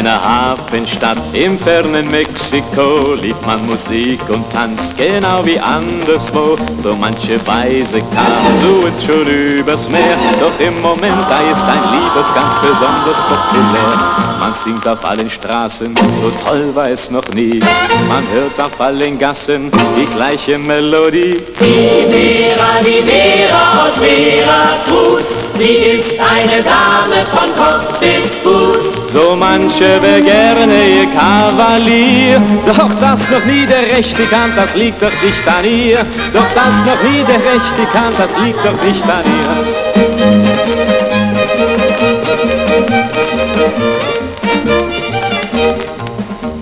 Einer Hafenstadt im fernen Mexiko liebt man Musik und Tanz, genau wie anderswo. So manche Weise kam zu uns schon übers Meer, doch im Moment, da ist ein Lied ganz besonders populär. Man singt auf allen Straßen, so toll war es noch nie. Man hört auf allen Gassen die gleiche Melodie. Die Vera, die Vera aus Veracruz, sie ist eine Dame von Kopf bis Fuß. So manche wär gerne ihr Kavalier, doch das noch nie der rechte Kant, das liegt doch nicht an ihr. Doch das noch nie der rechte Kant, das liegt doch nicht an ihr.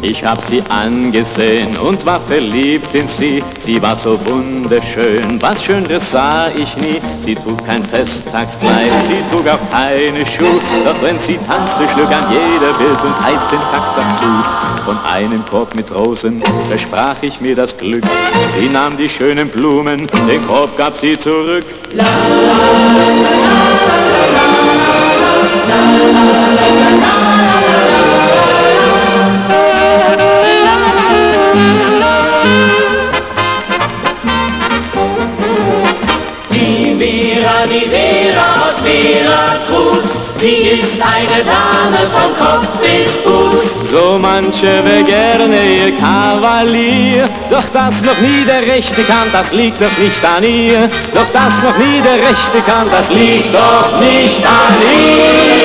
Ich hab sie angesehen und war verliebt in sie. Sie war so wunderschön, was Schöneres sah ich nie. Sie trug kein Festtagskleid, sie trug auch keine Schuhe. Doch wenn sie tanzte, schlug an jeder wild und heiß den Takt dazu. Von einem Korb mit Rosen versprach ich mir das Glück. Sie nahm die schönen Blumen, den Korb gab sie zurück. Die Veracruz, sie ist eine Dame von Kopf bis Fuß. So manche wär gerne ihr Kavalier, doch das noch nie der rechte Kant, das liegt doch nicht an ihr. Doch das noch nie der rechte Kant, das liegt doch nicht an ihr.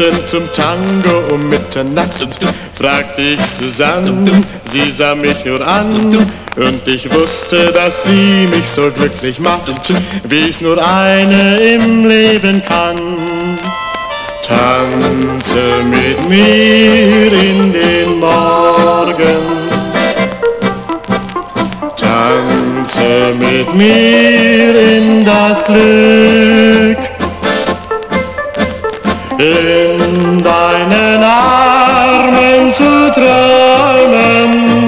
Bitten zum Tango um Mitternacht? fragte ich Susanne, sie sah mich nur an und ich wusste, dass sie mich so glücklich macht, wie es nur eine im Leben kann. Tanze mit mir in den Morgen, tanze mit mir in das Glück. In deinen Armen zu träumen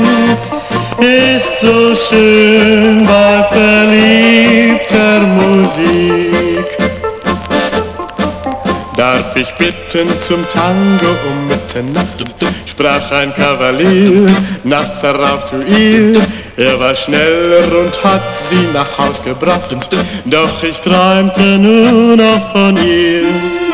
so schön bei verliebter Musik. Darf ich bitten zum Tango um Mitternacht? Sprach ein Kavalier nachts darauf zu ihr. Er war schneller und hat sie nach Haus gebracht. Doch ich träumte nur noch von ihr.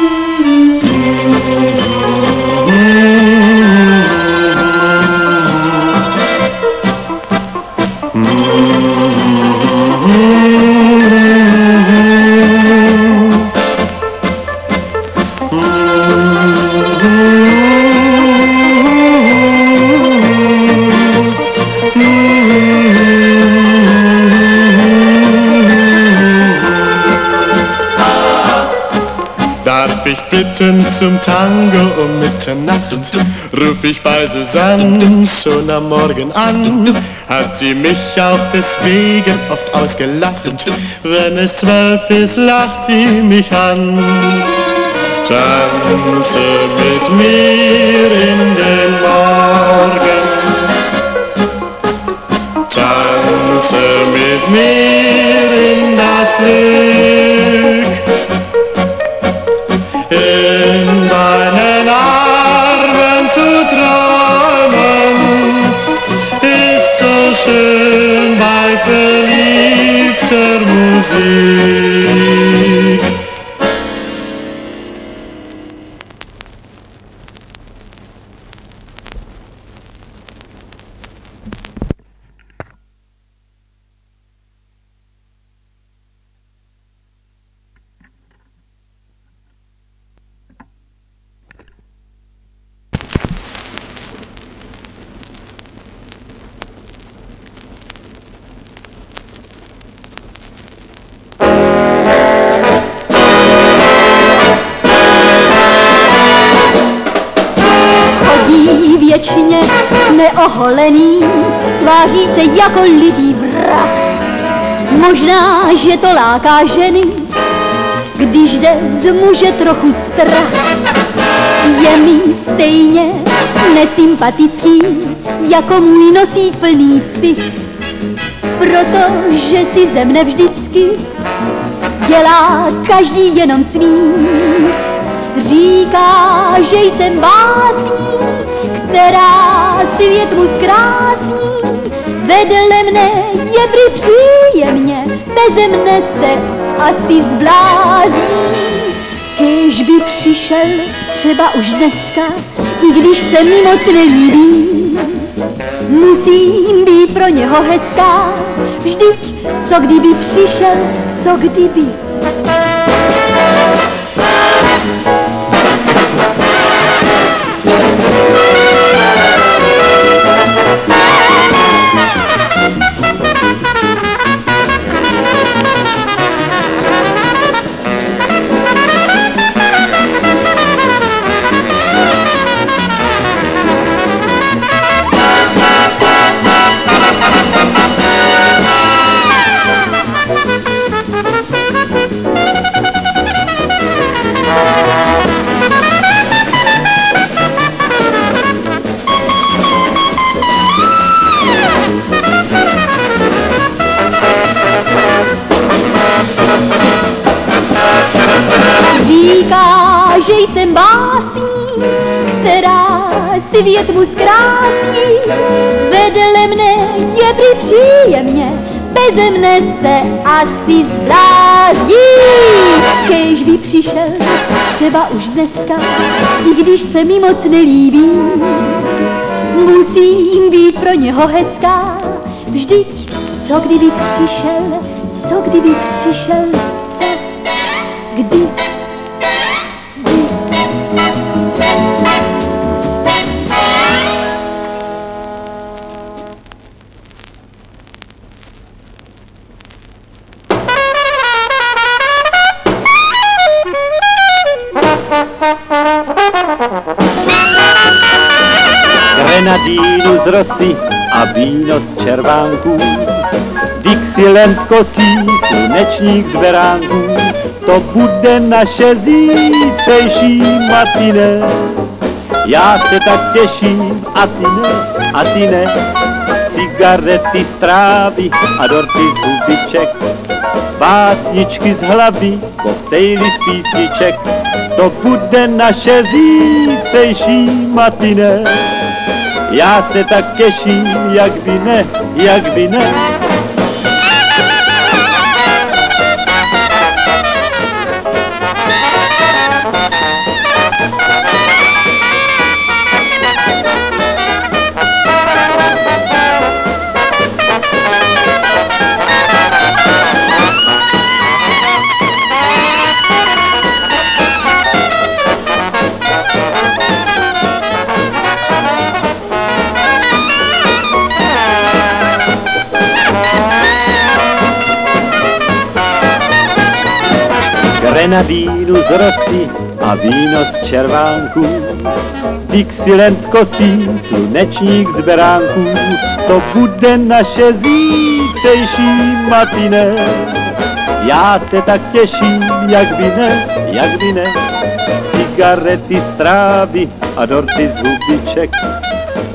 Ich bei Susanne schon am Morgen an. Hat sie mich auch deswegen oft ausgelacht. Wenn es zwölf ist, lacht sie mich an. Tanze mit mir in den Morgen. Tanze mit mir in das Glück. Láká ženy, když jde z muže trochu strach. Je mi stejně nesympatický, jako můj nosí plný pich, protože si ze mne vždycky dělá každý jenom svý. Říká, že jsem básní, která svět mu zkrásní. Vedle mne je příjemně, beze mne se asi zblázní. Kéž by přišel třeba už dneska, i když se mi moc nelíbí. Musím být pro něho hezká, vždyť co kdyby přišel, co kdyby svět mu zkrásní. Vedle mne je prý příjemně, beze mne se asi zblázní. Kéž by přišel třeba už dneska, i když se mi moc nelíbí. Musím být pro něho hezká, vždyť co kdyby přišel, co kdyby přišel, co kdy rosy a víno z červánků. Dixieland kosí, z beránků, to bude naše zítřejší matiné. Já se tak těším, a ty ne, a ty ne, cigarety z trávy a dorty z hubiček. Básničky z hlavy, koktejly z písniček, to bude naše zítřejší matine. Já se tak těším, jak by ne, jak by ne. Grenadínu z rosy a víno z červánků. Dixieland kosí, slunečník z beránků, to bude naše zítřejší matine. Já se tak těším, jak by ne, jak by ne. Cigarety z trávy a dorty z hubiček,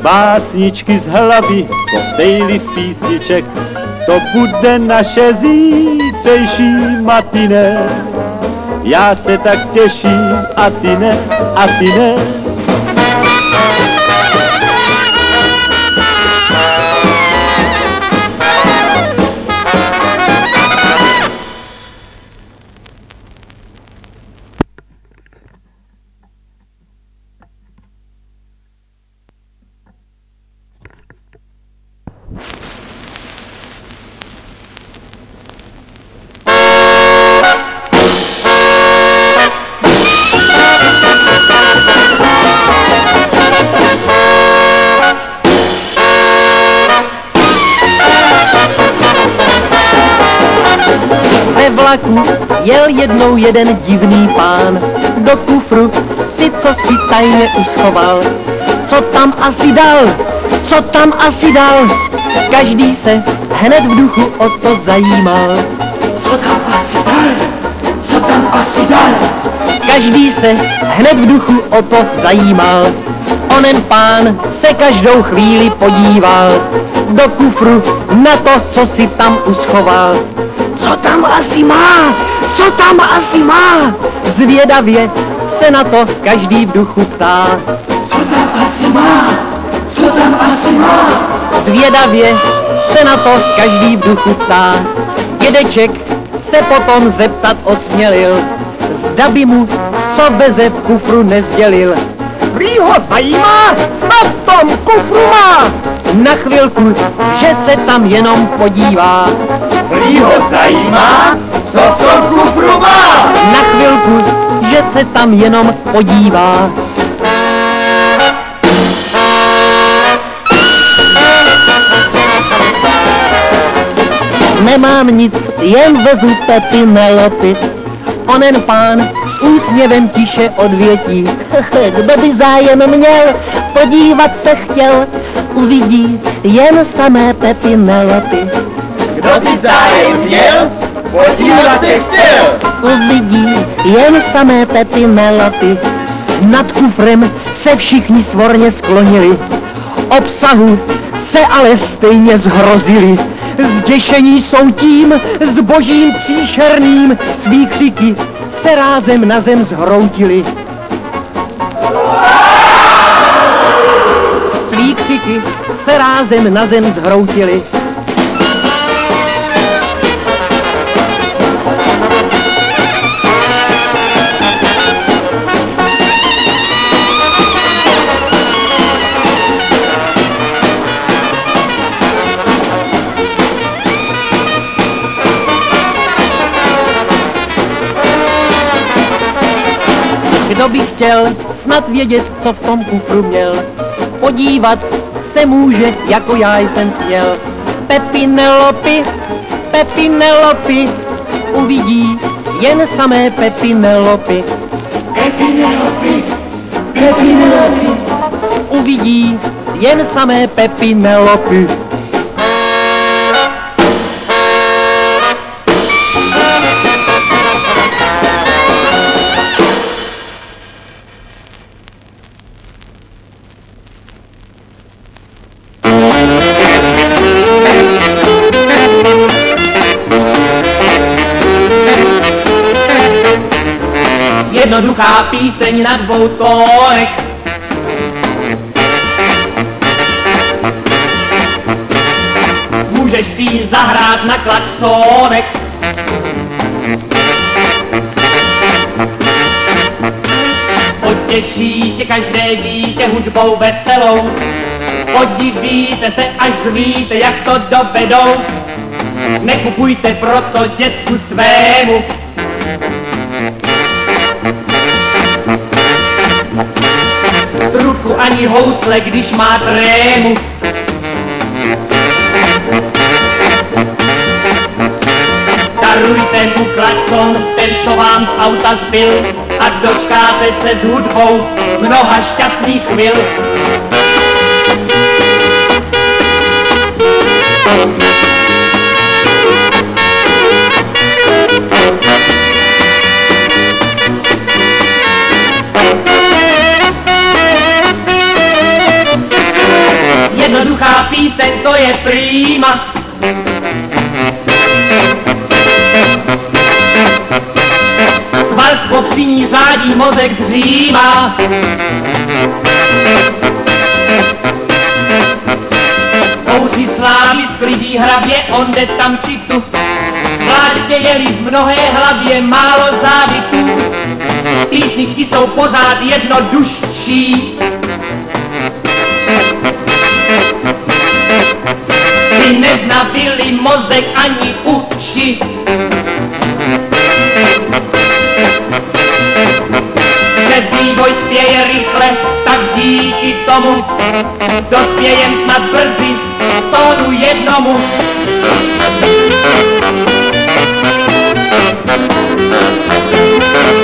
básničky z hlavy, koktejly z písniček, to bude naše zítřejší matine. Ja se tak těším, Atine, Atine, jeden divný pán, do kufru si co si tajně uschoval. Co tam asi dal, co tam asi dal, každý se hned v duchu o to zajímal. Co tam asi dal, co tam asi dal, každý se hned v duchu o to zajímal. Onen pán se každou chvíli podíval do kufru na to, co si tam uschoval. Co tam asi má? Co tam asi má? Zvědavě se na to každý v duchu ptá. Co tam asi má? Co tam asi má? Zvědavě se na to každý v duchu ptá. Dědeček se potom zeptat osmělil, zda by mu co beze v kufru nezdělil. Prý ho zajímá, co v tom kufru má. Na chvilku, že se tam jenom podívá. Prý ho zajímá, co v tom kufru má. Na chvilku, že se tam jenom podívá. Nemám nic, jen vezu Pepy Melopy. Onen pán s úsměvem tiše odvětí. Kdo by zájem měl, podívat se chtěl, uvidí jen samé Pepy Melopy. Kdo by zájem měl, podívat se chtěl. uvidí jen samé Pepy Melopy. Nad kufrem se všichni svorně sklonili, obsahu se ale stejně zhrozili. Zděšení jsou tím zbožím příšerným, svý křiky se rázem na zem zhroutili. Svý křiky se rázem na zem zhroutili. Chtěl snad vědět, co v tom kufru měl, podívat se může, jako já jsem směl. Pepinelopy, Pepinelopy, uvidí jen samé Pepinelopy. Pepinelopy, Pepinelopy, uvidí jen samé Pepinelopy. Píseň na dvou tónech. Můžeš si ji zahrát na klaxonech. Potěší tě každé dítě hudbou veselou. Podivíte se, až zvíte, jak to dovedou. Nekupujte proto děcku svému ani housle, když má trému. Darujte mu klakson, ten, co vám z auta zbyl a dočkáte se s hudbou mnoha šťastných chvil. Mozek dřímá. Kouří slávy, sklidí hrabě, onde tam či tu. Zvláště jeli v mnohé hlavě málo závitů. Písničky jsou pořád jednodušší. Ty neznabili mozek ani uši. domu Dospiejem snad brzy panu jednomu Thank.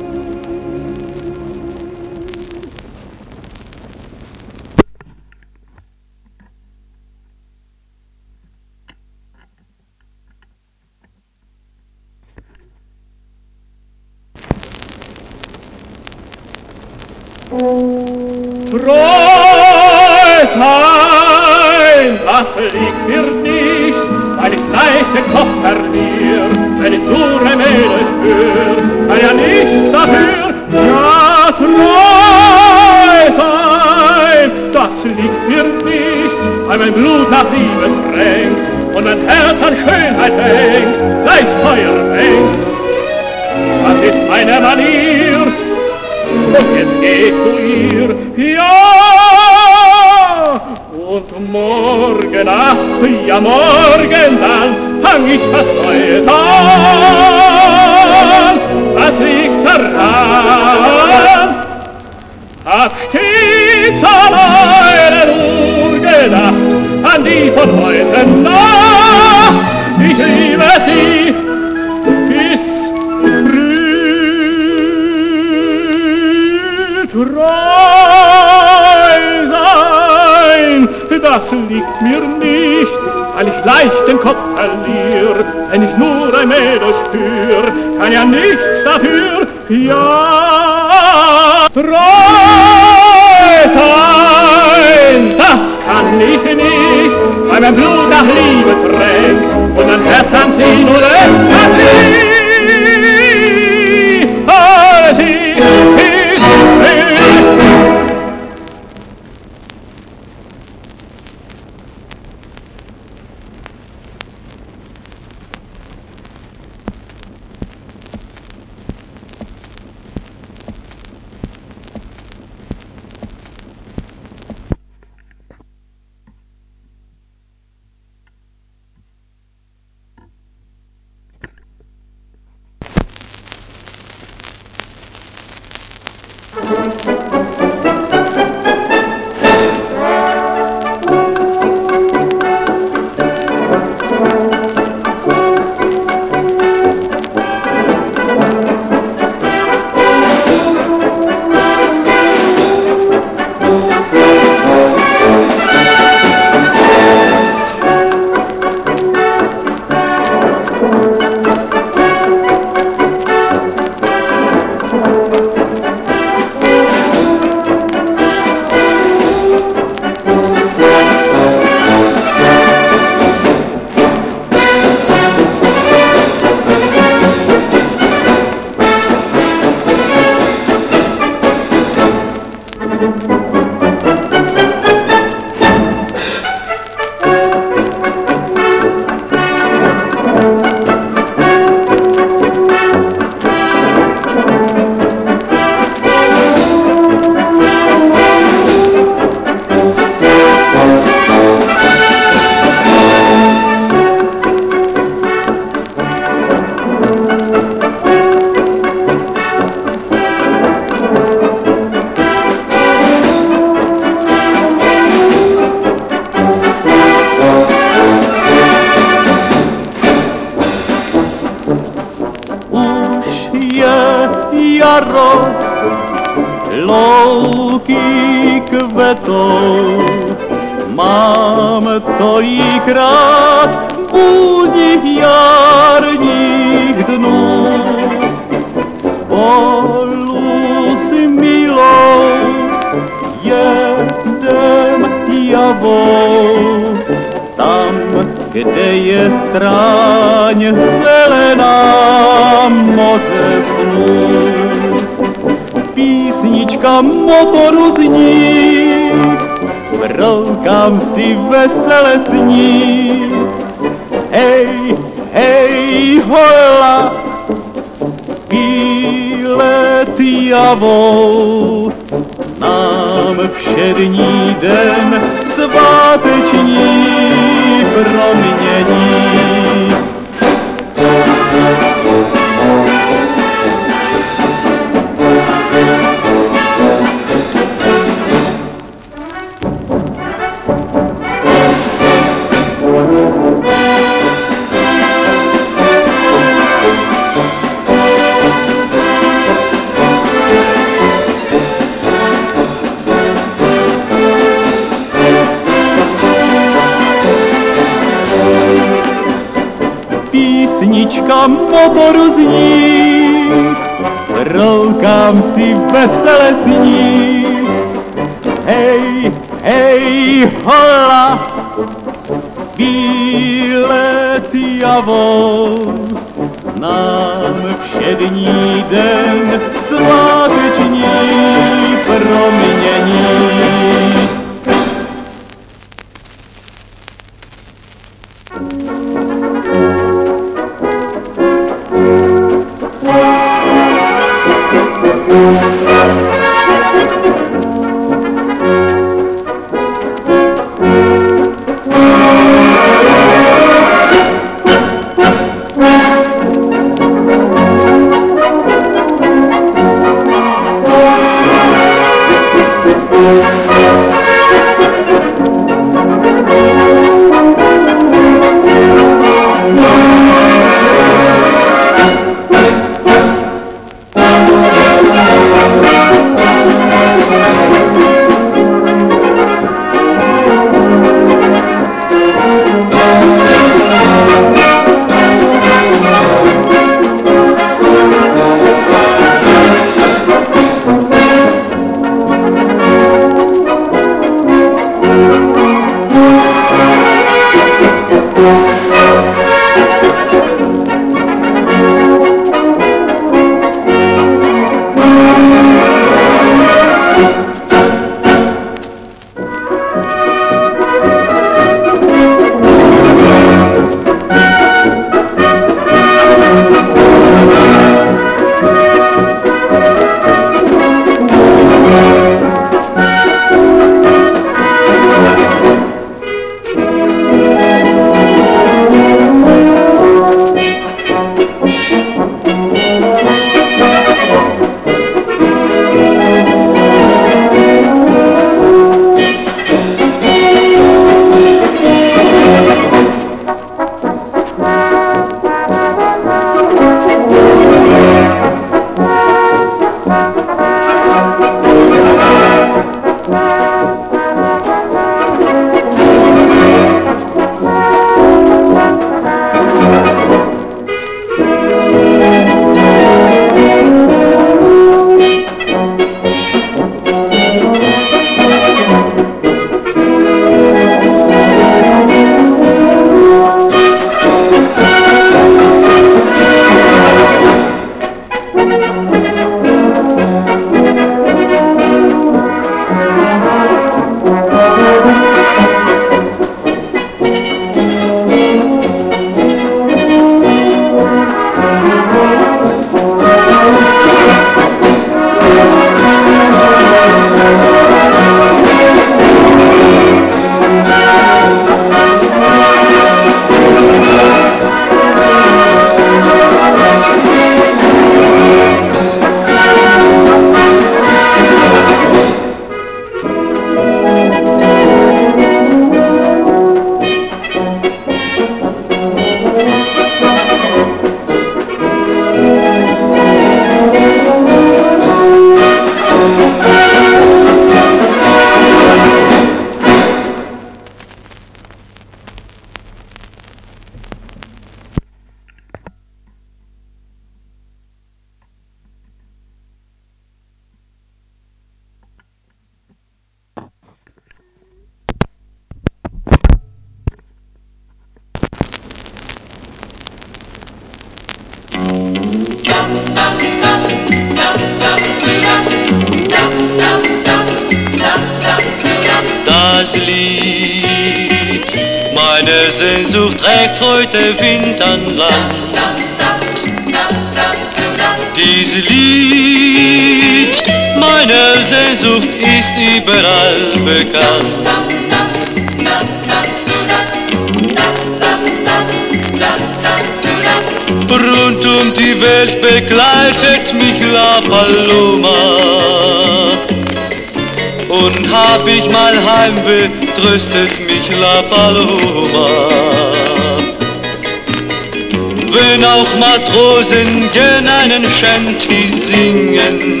Shanty singen,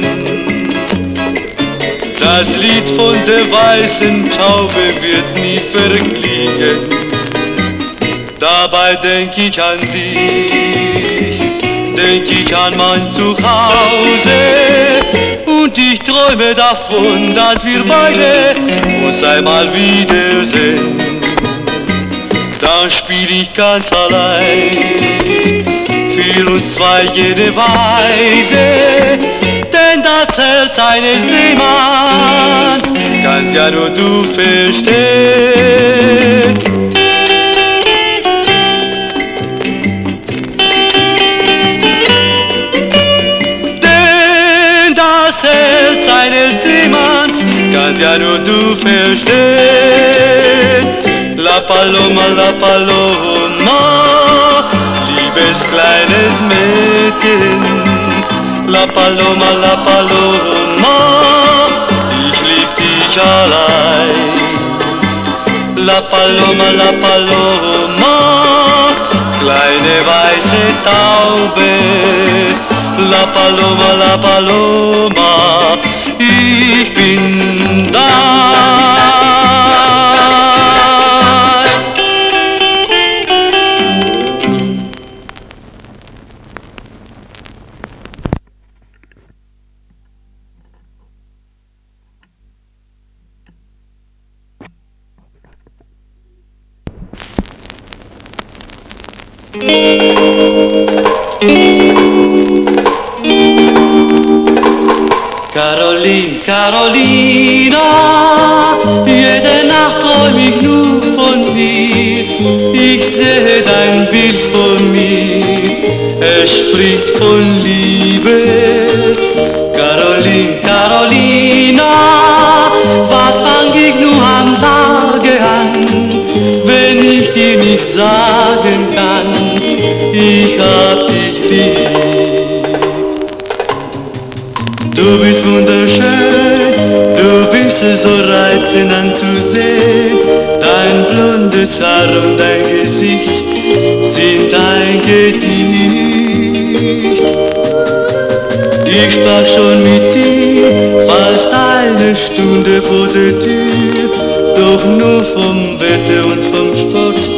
das Lied von der weißen Taube wird nie verklingen. Dabei denk ich an dich, denk ich an mein Zuhause und ich träume davon, dass wir beide uns einmal wiedersehen. Dann spiel ich ganz allein für uns zwei jede Weise, denn das Herz eines Seemanns kannst ja nur du verstehen. Denn das Herz eines Seemanns kannst ja nur du verstehen. La Paloma, la Paloma, kleines Mädchen. La Paloma, la Paloma, ich lieb dich allein. La Paloma, la Paloma, kleine weiße Taube. La Paloma, la Paloma, ich bin da. So reizend anzusehen. Dein blondes Haar und dein Gesicht sind ein Gedicht. Ich sprach schon mit dir fast eine Stunde vor der Tür, doch nur vom Wetter und vom Sport,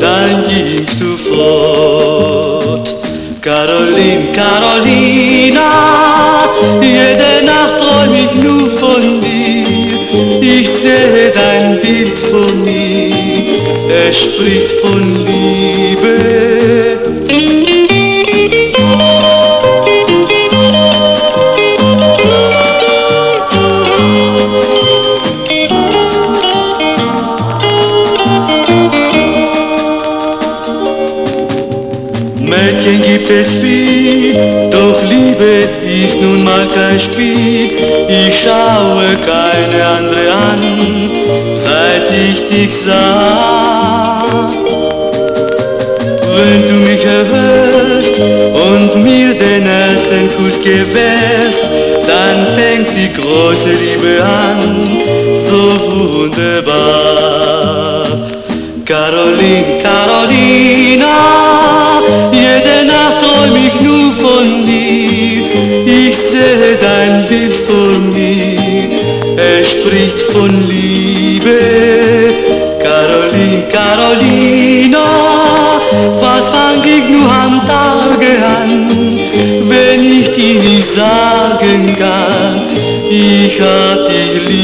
dann gingst du fort. Caroline, Carolina, jede Sehe dein Bild vor mir, es spricht von Liebe. Mädchen gibt es viel, ist nun mal kein Spiel. Ich schaue keine andere an, seit ich dich sah. Wenn du mich erhörst und mir den ersten Kuss gewährst, dann fängt die große Liebe an, so wunderbar. Caroline, Carolina, jede Nacht träum ich nur von dir. Sehe dein Bild vor mir, es spricht von Liebe. Caroline, Carolina, was fang ich nur am Tage an, wenn ich dir nicht sagen kann, ich hab dich lieb.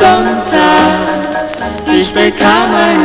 Sonntag. Ich bekam einen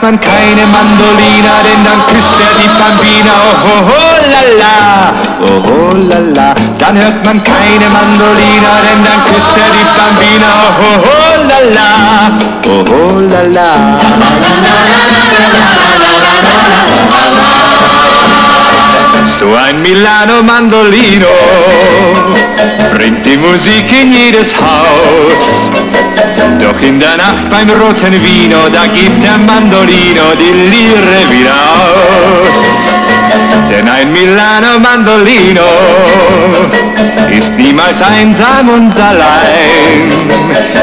Dann hört man keine Mandolina, denn dann küsst er die Bambina, oh, oh, oh la la, oh, oh la la. Dann hört man keine Mandolina, denn dann küsst er die Bambina, oh, oh la la, oh, oh la la. So ein Milano Mandolino bringt die Musik in jedes Haus. Doch in der Nacht beim roten Vino, da gibt der Mandolino die Lire wieder aus. Denn ein Milano Mandolino ist niemals einsam und allein.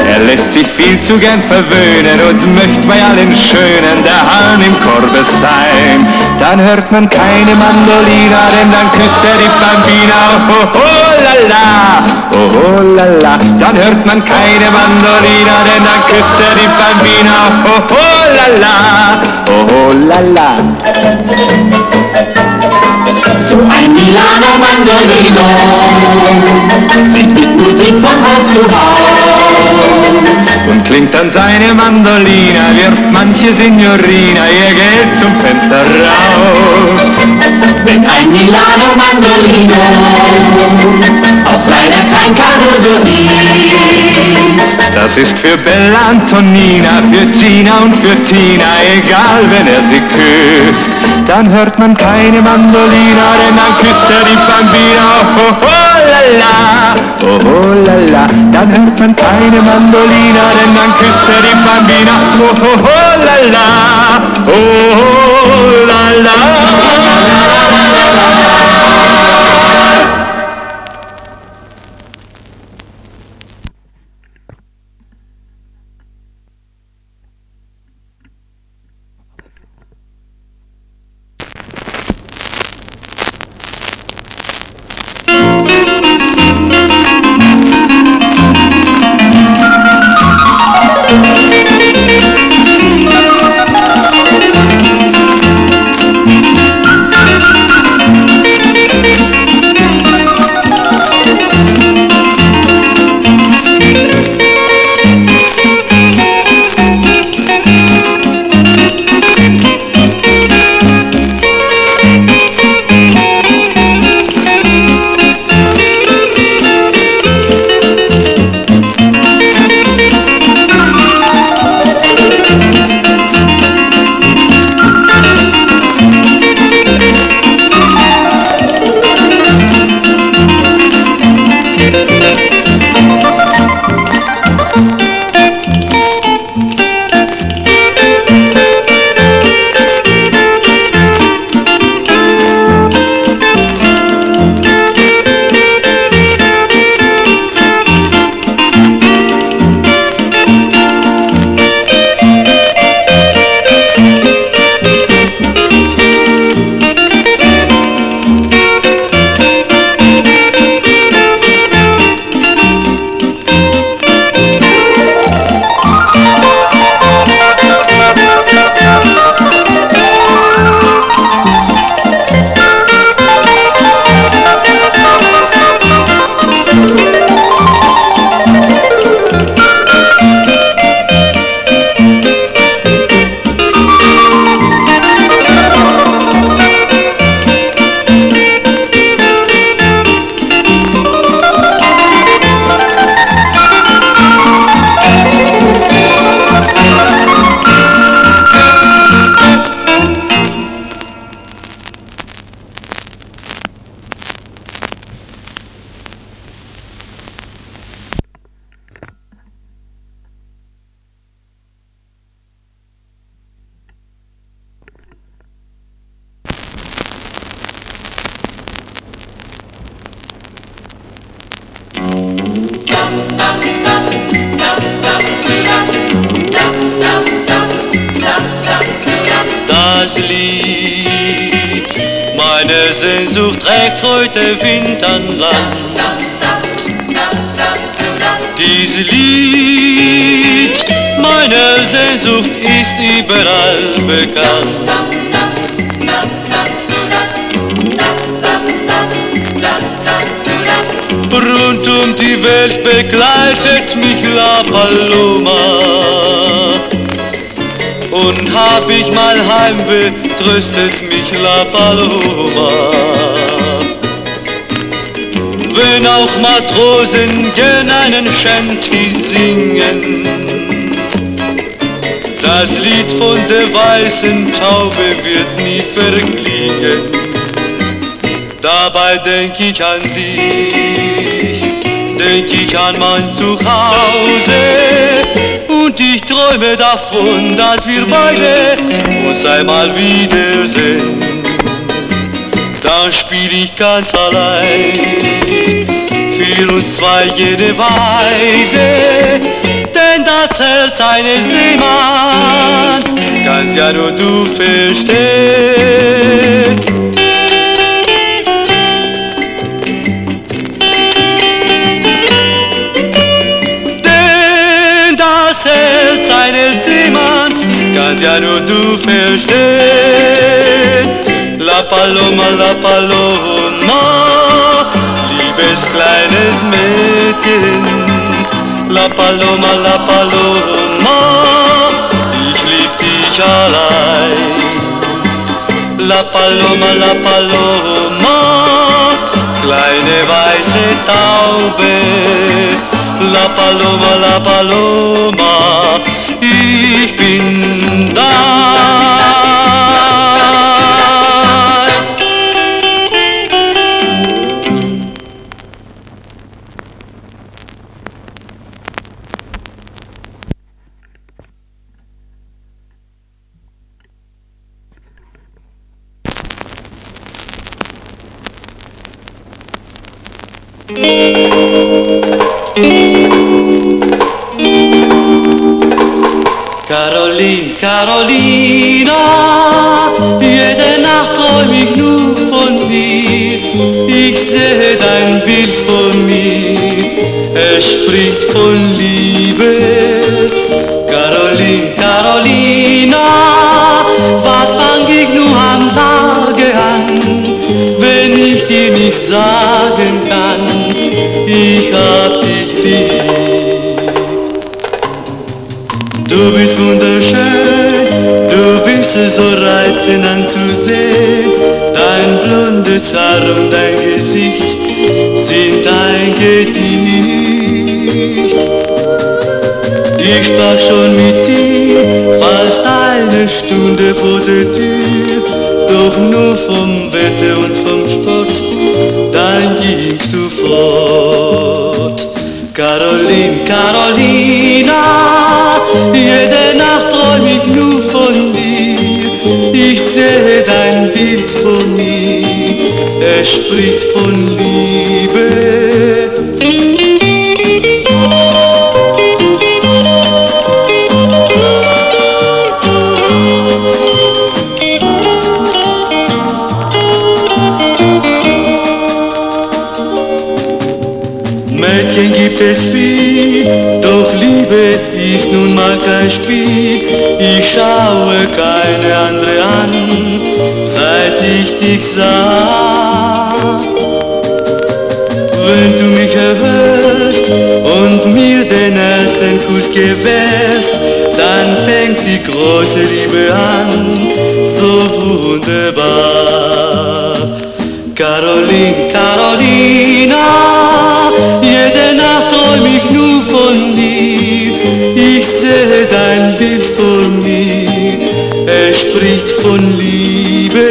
Er lässt sich viel zu gern verwöhnen und möchte bei allem Schönen der Hahn im Korbe sein. Dann hört man keine Mandolina, denn dann küsst er die Bambina. Oh, oh, la la, oh, oh la la. Dann hört man keine Mandolina, denn dann küsst er die Bambina. Oh, oh la la, oh, oh la la. piano mandolino, si picco si fa Und klingt dann seine Mandolina, wirft manche Signorina ihr Geld zum Fenster raus. Wenn ein Milano Mandolino auch leider kein ist. Das ist für Bella Antonina, für Gina und für Tina, egal wenn er sie küsst. Dann hört man keine Mandolina, denn dann küsst er die Bambina. Oh, oh la oh, la la. Dann hört man keine Mandolina, denn dann küsst er Bambina. Oh, oh, oh la la, oh, oh la la. Shanty singen, das Lied von der weißen Taube wird nie verklingen. Dabei denk ich an dich, denk ich an mein Zuhause und ich träume davon, dass wir beide uns einmal wiedersehen. Dann spiel ich ganz allein für uns zwei jede Weise, denn das Herz eines Seemanns kannst ja nur du verstehen. Denn das Herz eines Seemanns kannst ja nur du verstehen. La Paloma, la Paloma, kleines Mädchen. La Paloma, la Paloma, ich lieb dich allein. La Paloma, la Paloma, kleine weiße Taube. La Paloma, la Paloma, ich bin da. Carolina, jede Nacht träum ich nur von dir. Ich sehe dein Bild vor mir, es spricht von Liebe. Caroline, Carolina, was fang ich nur am Tage an, wenn ich dir nicht sagen kann, ich hab dich lieb. Du bist wunderschön, bist so reizend anzusehen. Dein blondes Haar und dein Gesicht sind ein Gedicht. Ich sprach schon mit dir fast eine Stunde vor der Tür, doch nur vom Wetter und vom Sport, dann gingst du fort. Caroline, Carolina, jede Nacht träum ich nur von dir. Ich sehe dein Bild vor mir, es spricht von Liebe. Mädchen gibt es viel, doch Liebe ist nun mal kein Spiel. Ich schaue keine andere an, seit ich dich sah. Wenn du mich erhörst und mir den ersten Kuss gewährst, dann fängt die große Liebe an, so wunderbar. Caroline, Carolina, jede Nacht träum ich nur von dir. Ich sehe dein Bild vor mir, es spricht von Liebe.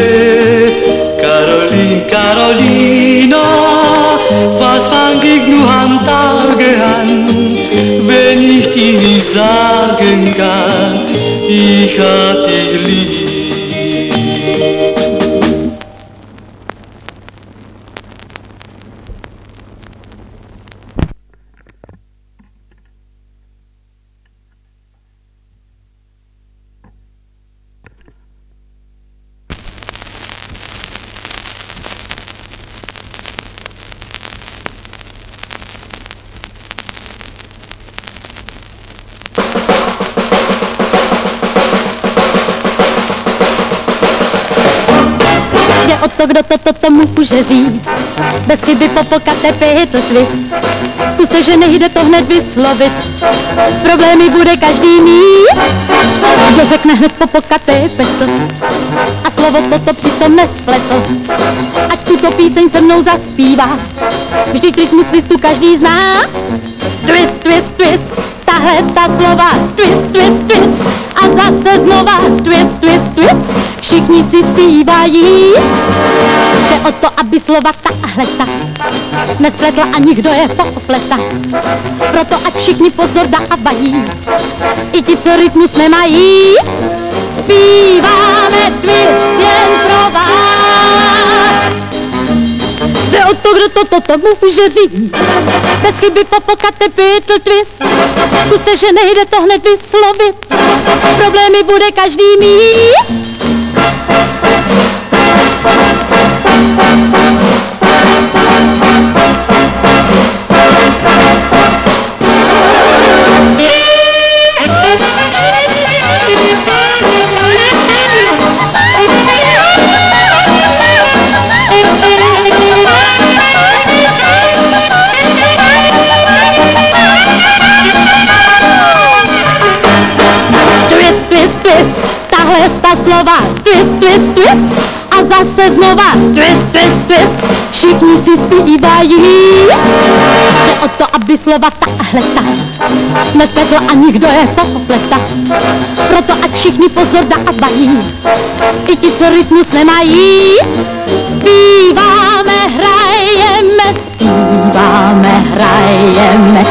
Caroline, Carolina, was fang ich nur am Tage an, wenn ich dir nicht sagen kann, ich hab dich lieb. Popokaté pitl twist. Zkuste, že nejde to hned vyslovit. Problémy bude každý mít. Kdo řekne hned popokaté petl. A slovo toto přitom nespletl. Ať tuto píseň se mnou zaspívá. Vždyť rytmus twistu každý zná. Twist, twist, twist, tahle ta slova. Twist, twist, twist. A zase znova twist, twist, twist. Všichni si zpívají. Jde o to, aby slova tahle ta nespletla ani kdo je popleta. Proto ať všichni pozor dávají. I ti, co rytmus nemají. Zpíváme twist jen pro vás. Jde o to, kdo to toto může říct. Bez chyby popokaté pitl twist. Zkuste, že nejde to hned vyslovit. Problémy bude každý mít. Twist, a zase znova. Twist, twist, twist, všichni si zpívají. Jde o to, aby slova tahle ta nespletla a nikdo je popleta. Proto ať všichni pozor dávají. I ti, co rytmus nemají. Zpíváme, hrajeme, zpíváme, hrajeme,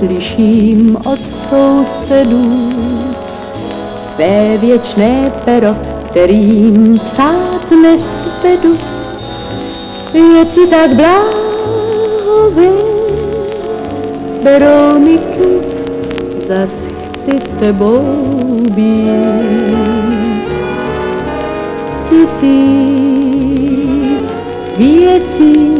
slyším od sousedů, tvé věčné pero, kterým psát nesvedu. Věci tak bláhové, klid, zas chci s tebou být tisíc věcí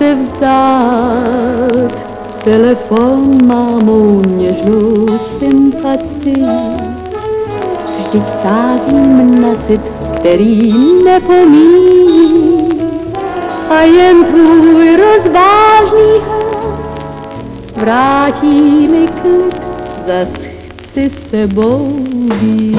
se vzdát. Telefon má mou něžnou sympatii vždyť sázím na cit, který nepomíjí. A jen tvůj rozvážný hlas vrátí mi klid, zas chci s tebou být.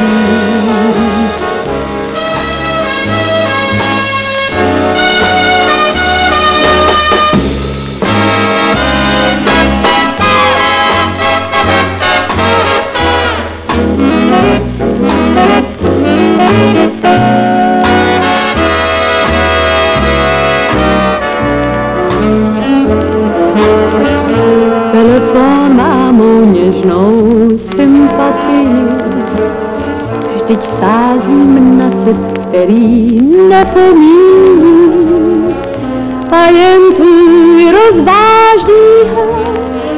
Který nepomíní. A jen tvůj rozvážný hlas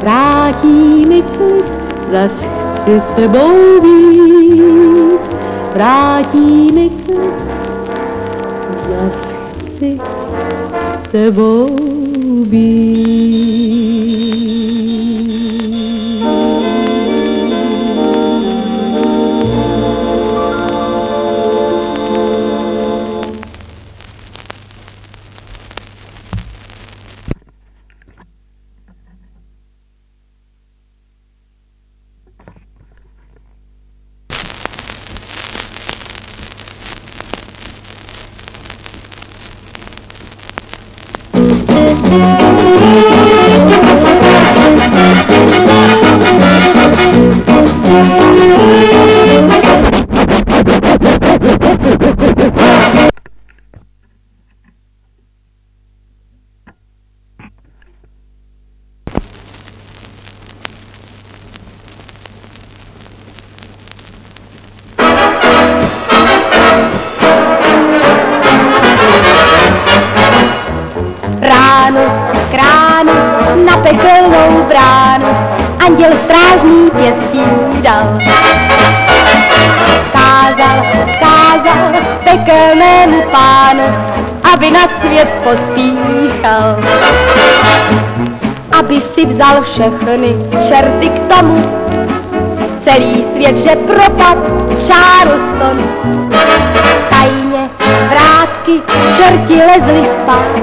vrátí mi klid, zas chci s tebou být. Vrátí mi klid, zas chci s tebou být. Čerti lezli zpátky,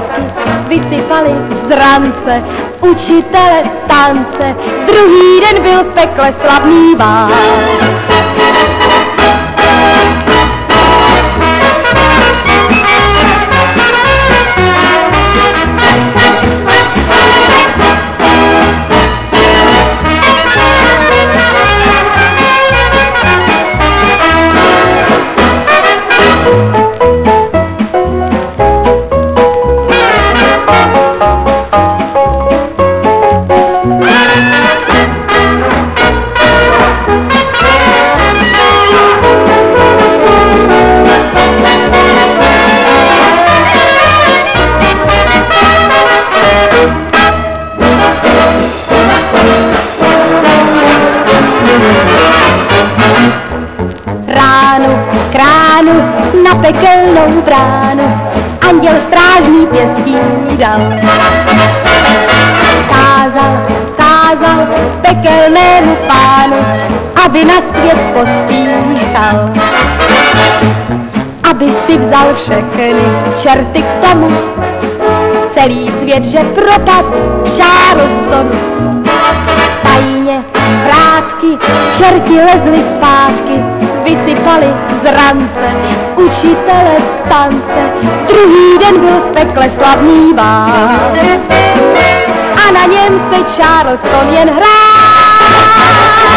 vysypali z rance, učitele tance, druhý den byl v pekle slavný bál. Pekelnou bránu, anděl strážný pěstí dal. Kázal, kázal pekelnému pánu, aby na svět pospíchal. Aby si vzal všechny čerty k tomu, celý svět, že propad v šáru stonu. Tajně vrátky, čerti lezli zpátky, vysypali z rance, učitele tance. Druhý den byl v pekle slavný bál a na něm se Charleston jen hrál.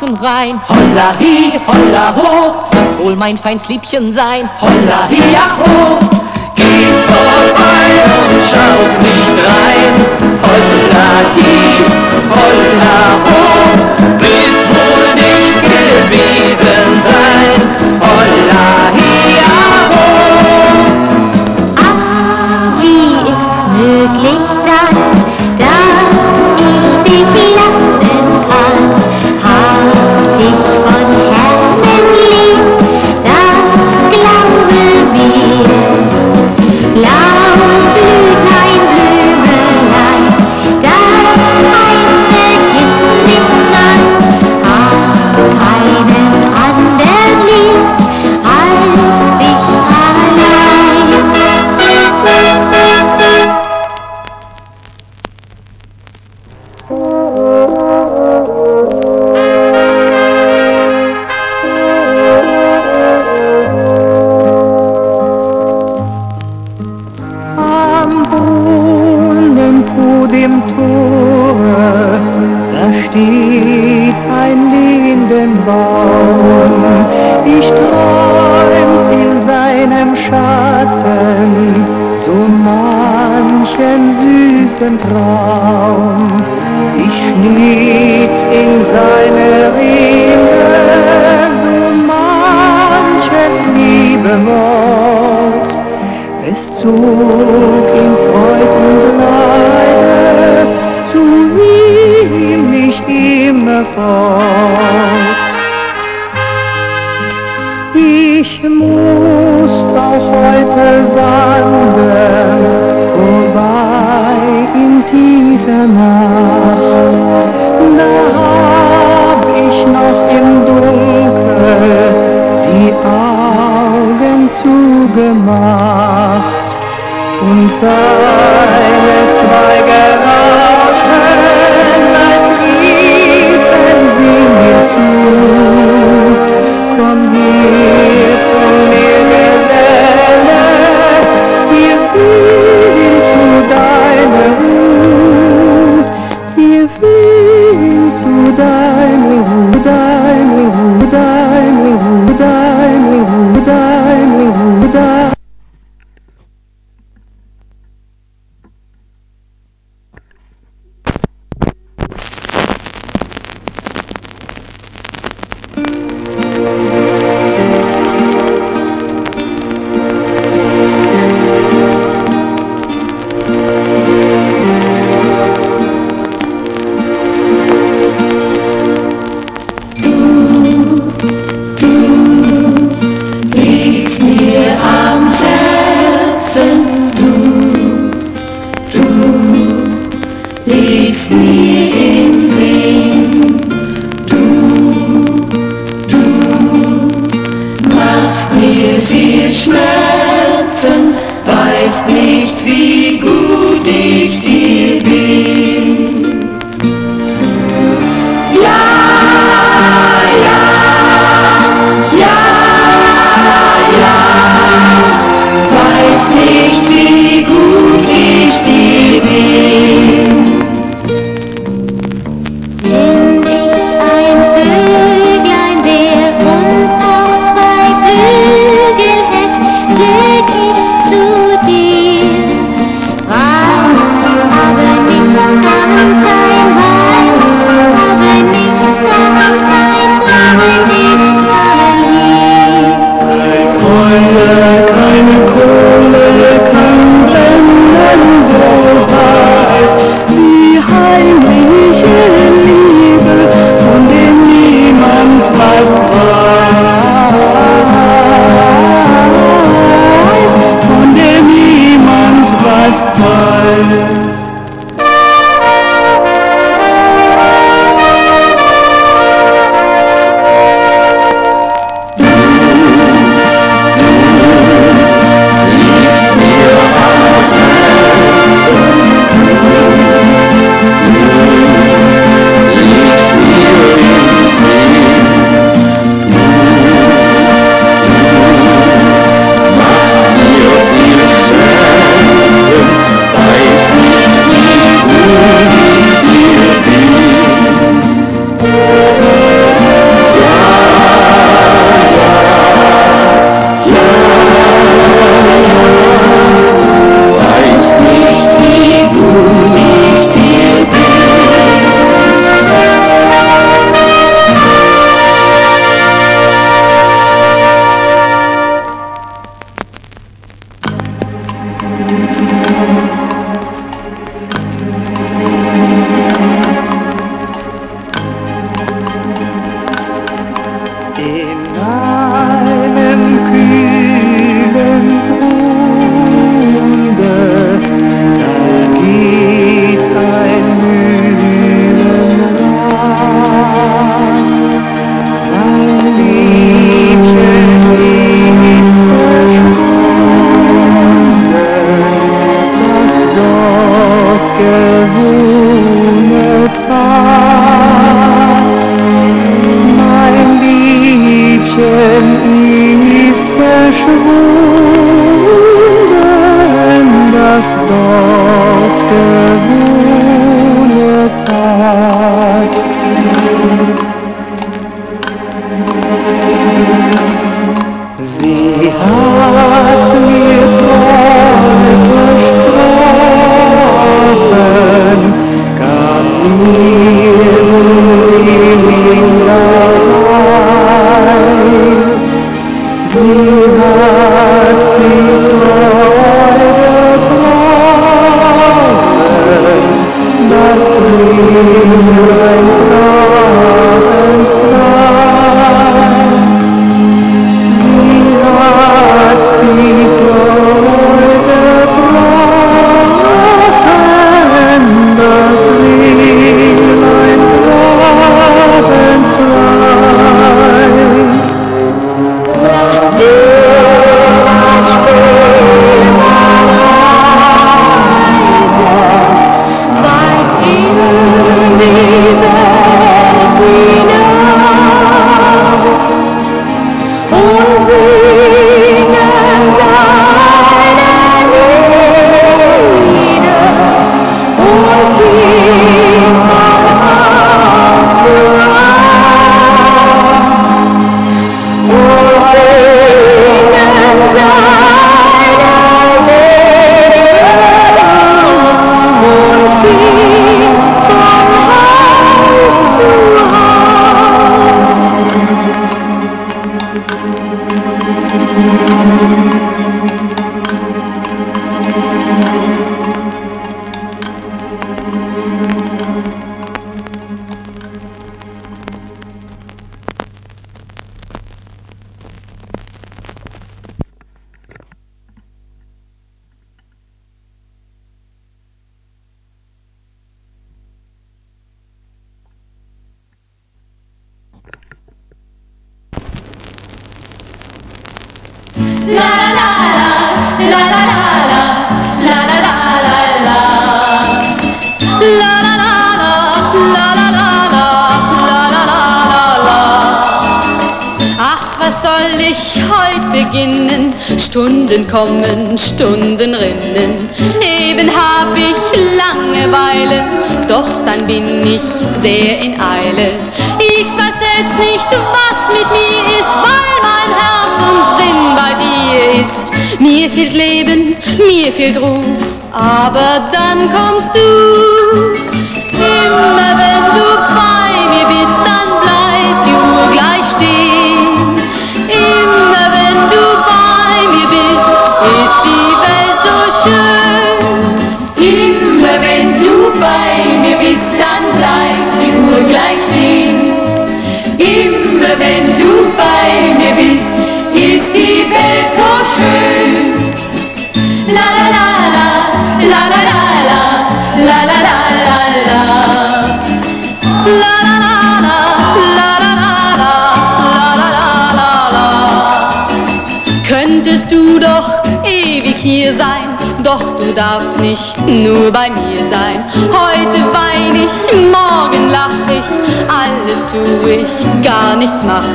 links und rein. Holla hi, holla ho, soll wohl mein feins Liebchen sein. Holla hi, ach ho. Manchen süßen Traum. Ich schnitt in seine Rede so manches liebe Wort. Es zog in Freud und Leide zu ihm mich immer fort. Ich muss auch heute wandern, vorbei in tiefer Nacht. Da hab ich noch im Dunkel die Augen zugemacht und seine Zweige rauschten, als riefen sie mir zu. soul. Stunden rinnt.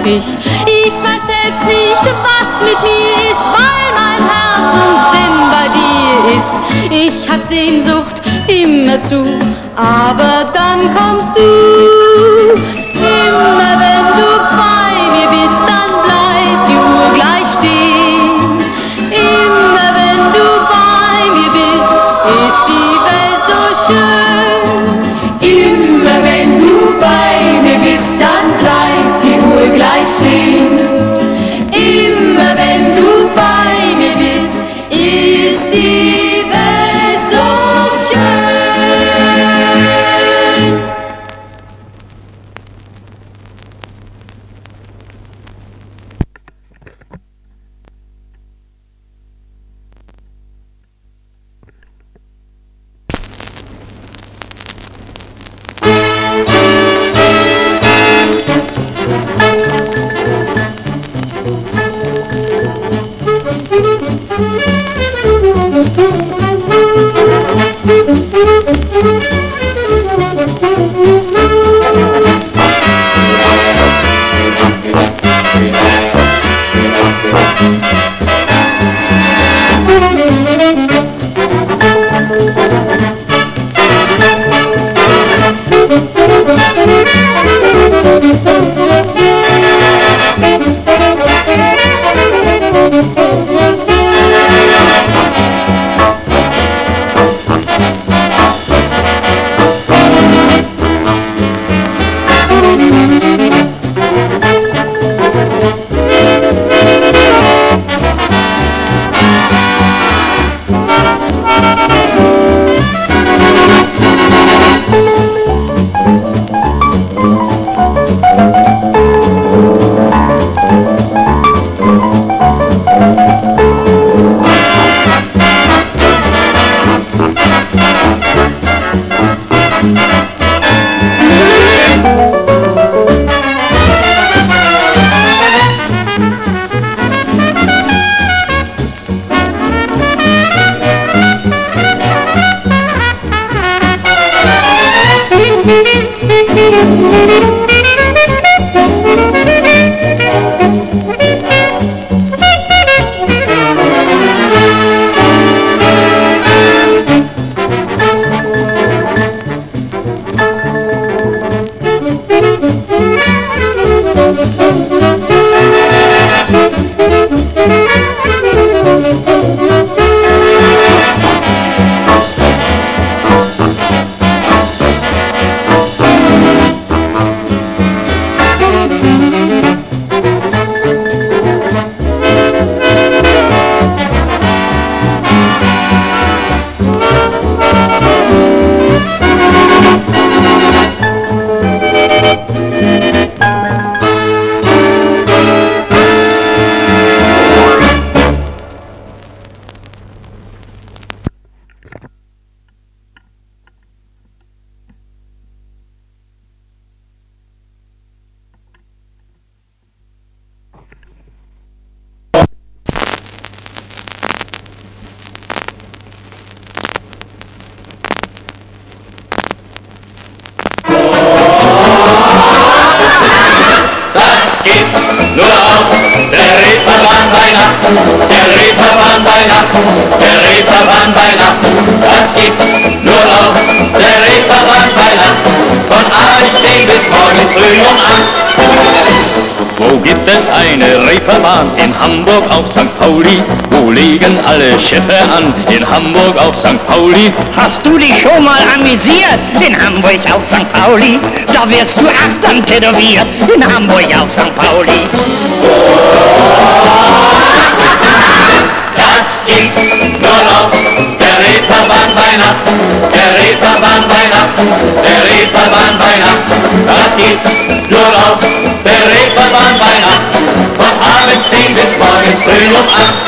ich. Ich weiß selbst nicht, was mit mir ist, weil mein Herz bei dir ist. Ich hab Sehnsucht immer zu, aber dann kommst du. Wirst du achtern tätowiert in Hamburg auf St. Pauli. Das gibt's nur auf der Reeperbahn Weihnachten, der Reeperbahn Weihnachten, der Reeperbahn Weihnachten. Das gibt's nur auf der Reeperbahn Weihnachten, von abends 10 bis morgens früh um 8.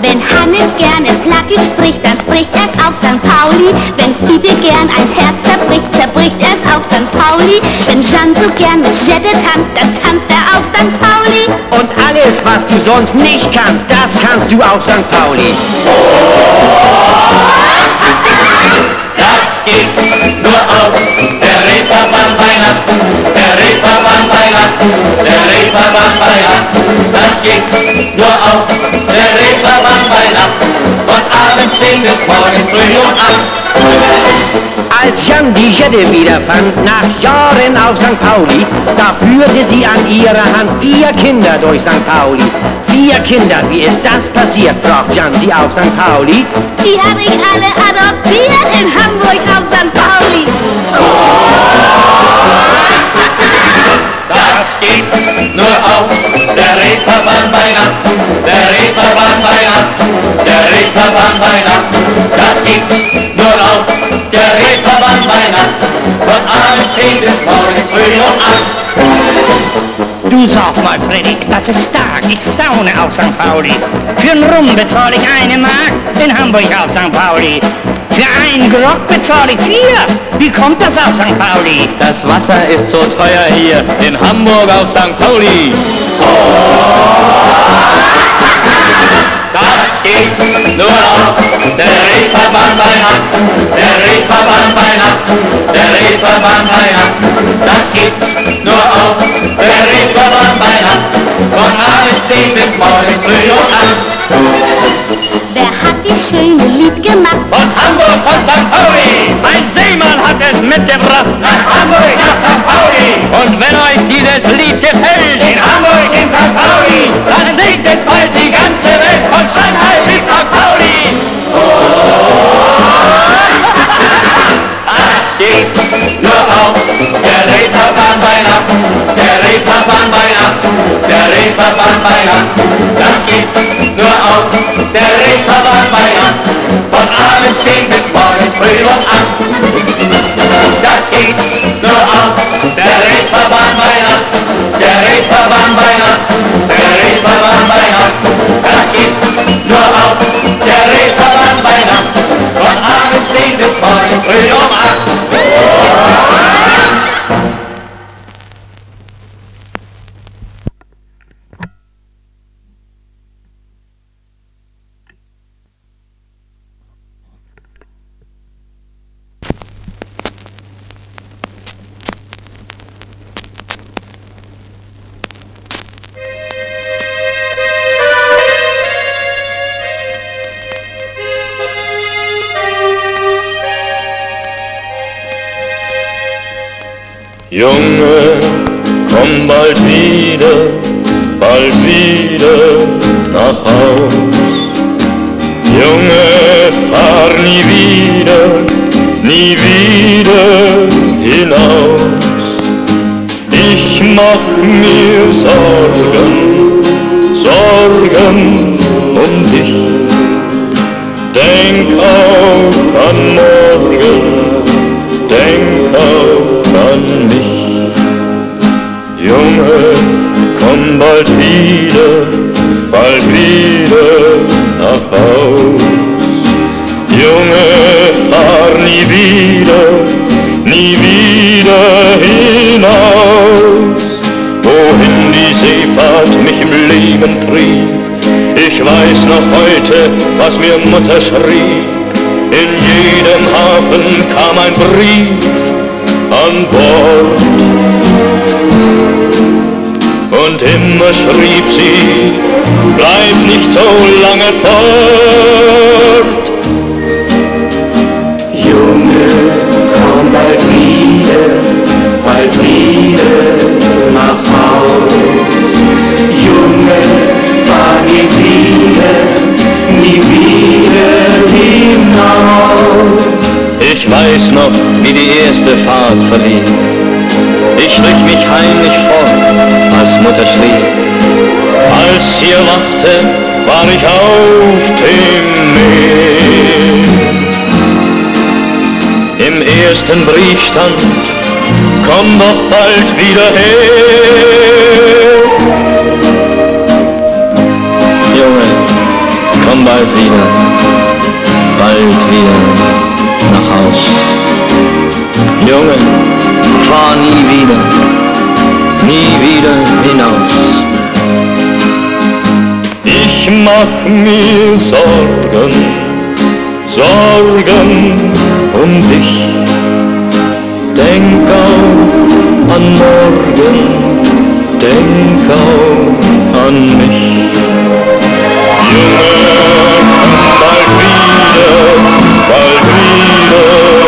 Wenn Hannes gerne Plattdeutsch spricht, dann spricht er's auf St. Pauli. Wenn Fiete gern ein Herz Pauli. Wenn Jean so gern mit Jette tanzt, dann tanzt er auf St. Pauli. Und alles, was du sonst nicht kannst, das kannst du auf St. Pauli. Das gibt's nur auf der Reeperbahn Weihnachten, der Reeperbahn Weihnachten, der Reeperbahn Weihnachten. Das gibt's nur auf der Reeperbahn Weihnachten, von abends 10 bis morgens früh um 8. Als Jan die Jette wiederfand, nach Jahren auf St. Pauli, da führte sie an ihrer Hand vier Kinder durch St. Pauli. Vier Kinder, wie ist das passiert, fragt Jan sie auf St. Pauli. Die hab ich alle adoptiert in Hamburg auf St. Pauli. Das gibt's nur auf der Reeperbahn Weihnachten, der Reeperbahn Weihnachten, der Reeperbahn Weihnachten. Das gibt's Von abends 10 bis morgens früh um 8. Du sag mal, Freddy, das ist stark. Ich staune auf St. Pauli. Für einen Rum bezahle ich eine Mark in Hamburg auf St. Pauli. Für einen Grog bezahle ich vier. Wie kommt das auf St. Pauli? Das Wasser ist so teuer hier in Hamburg auf St. Pauli. Das gibt's nur auf der Reeperbahn Weihnachten, der Reeperbahn Weihnachten, der Reeperbahn Weihnachten. Das gibt's nur auf der Reeperbahn Weihnachten, von abends 10 bis morgens früh um 8. Wer hat die schöne Lied gemacht? Von Hamburg von St. Pauli, Ein Seemann hat es mitgebracht. nach Hamburg nach St. Pauli, Und wenn euch dieses Lied gefällt, in Hamburg in St. Pauli, dann singt es bald nur auf. Der Reeperbahn Weihnachten, der Reeperbahn Weihnachten, der Reeperbahn Weihnachten. Das gibt's nur auf. Der Reeperbahn Weihnachten, von abends 10 bis morgens früh um 8. Das gibt's nur auf. Der Reeperbahn Weihnachten, der Reeperbahn Weihnachten, der Reeperbahn Weihnachten. Das gibt's nur auf. Der Reeperbahn Weihnachten, von abends 10 bis morgens früh um 8. Auch an mich. Junge, komm bald wieder, bald wieder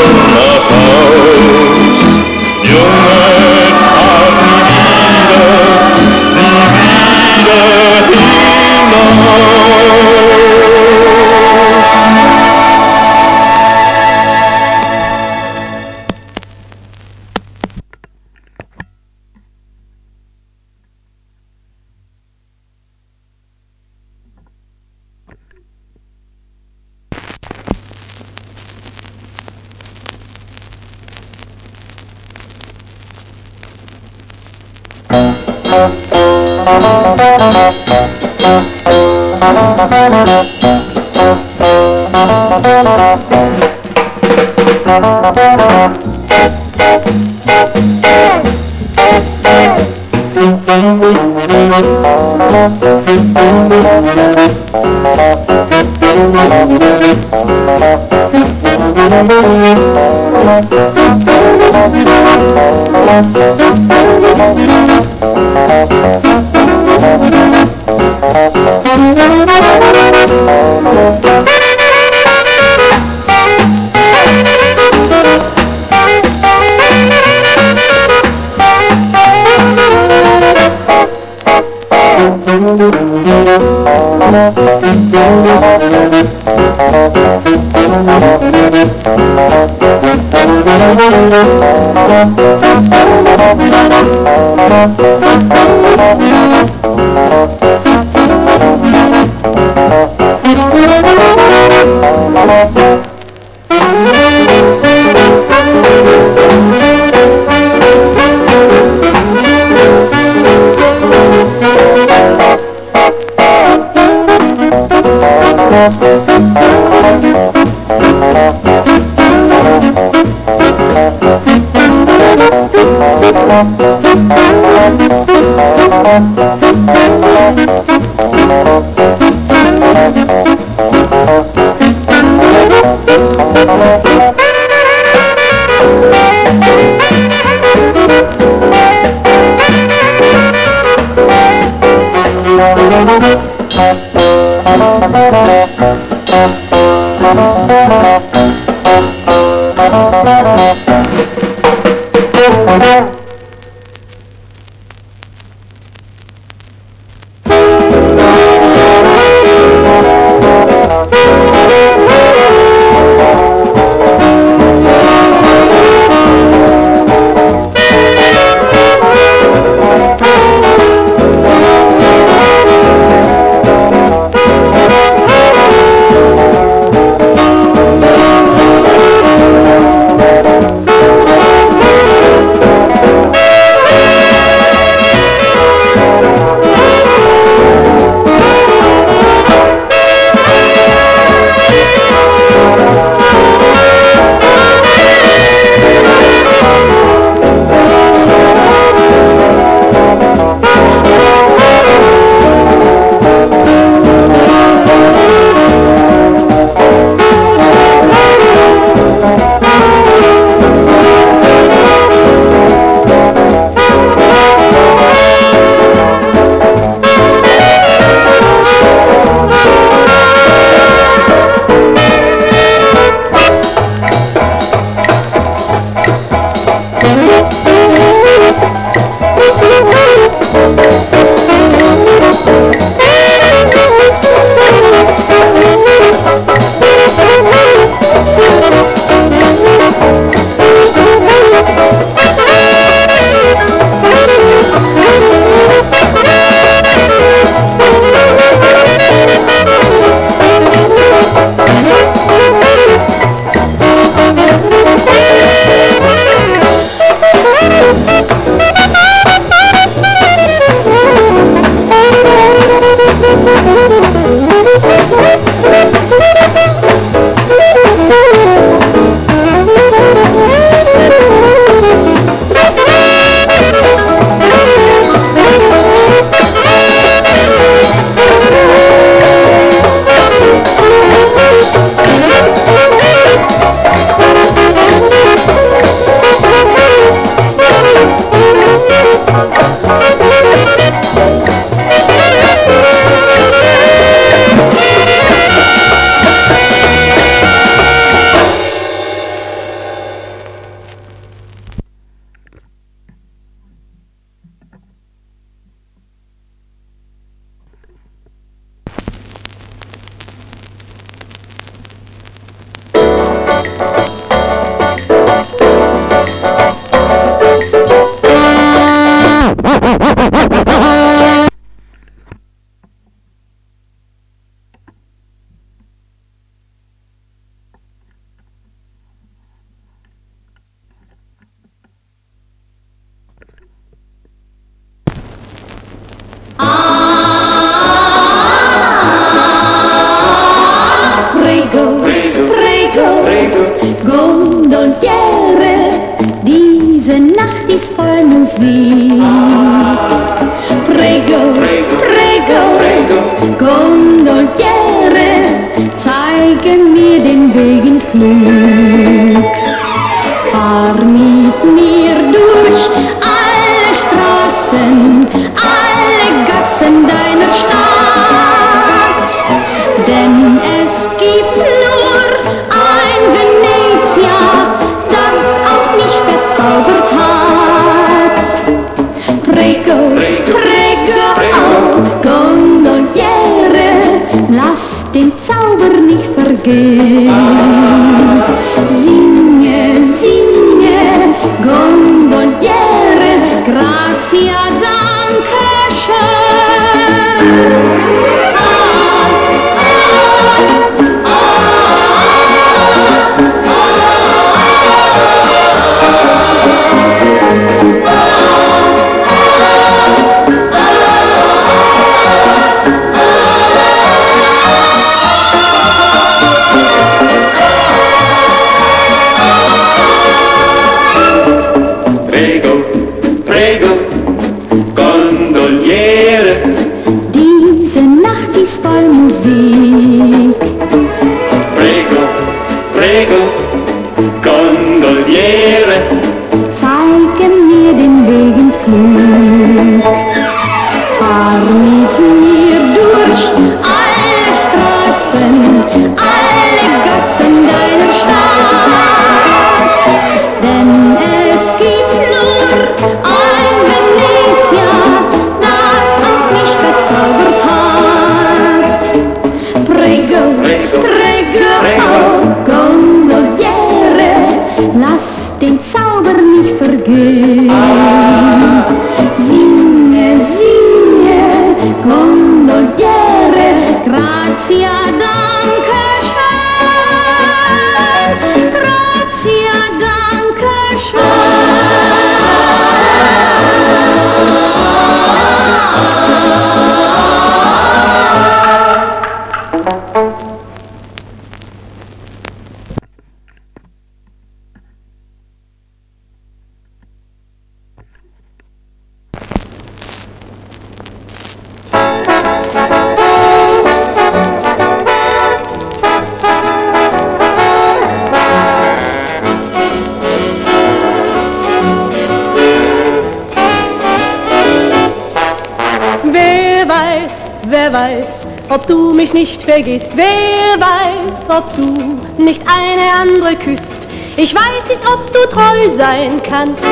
vergisst. Wer weiß, ob du nicht eine andere küsst. Ich weiß nicht, ob du treu sein kannst,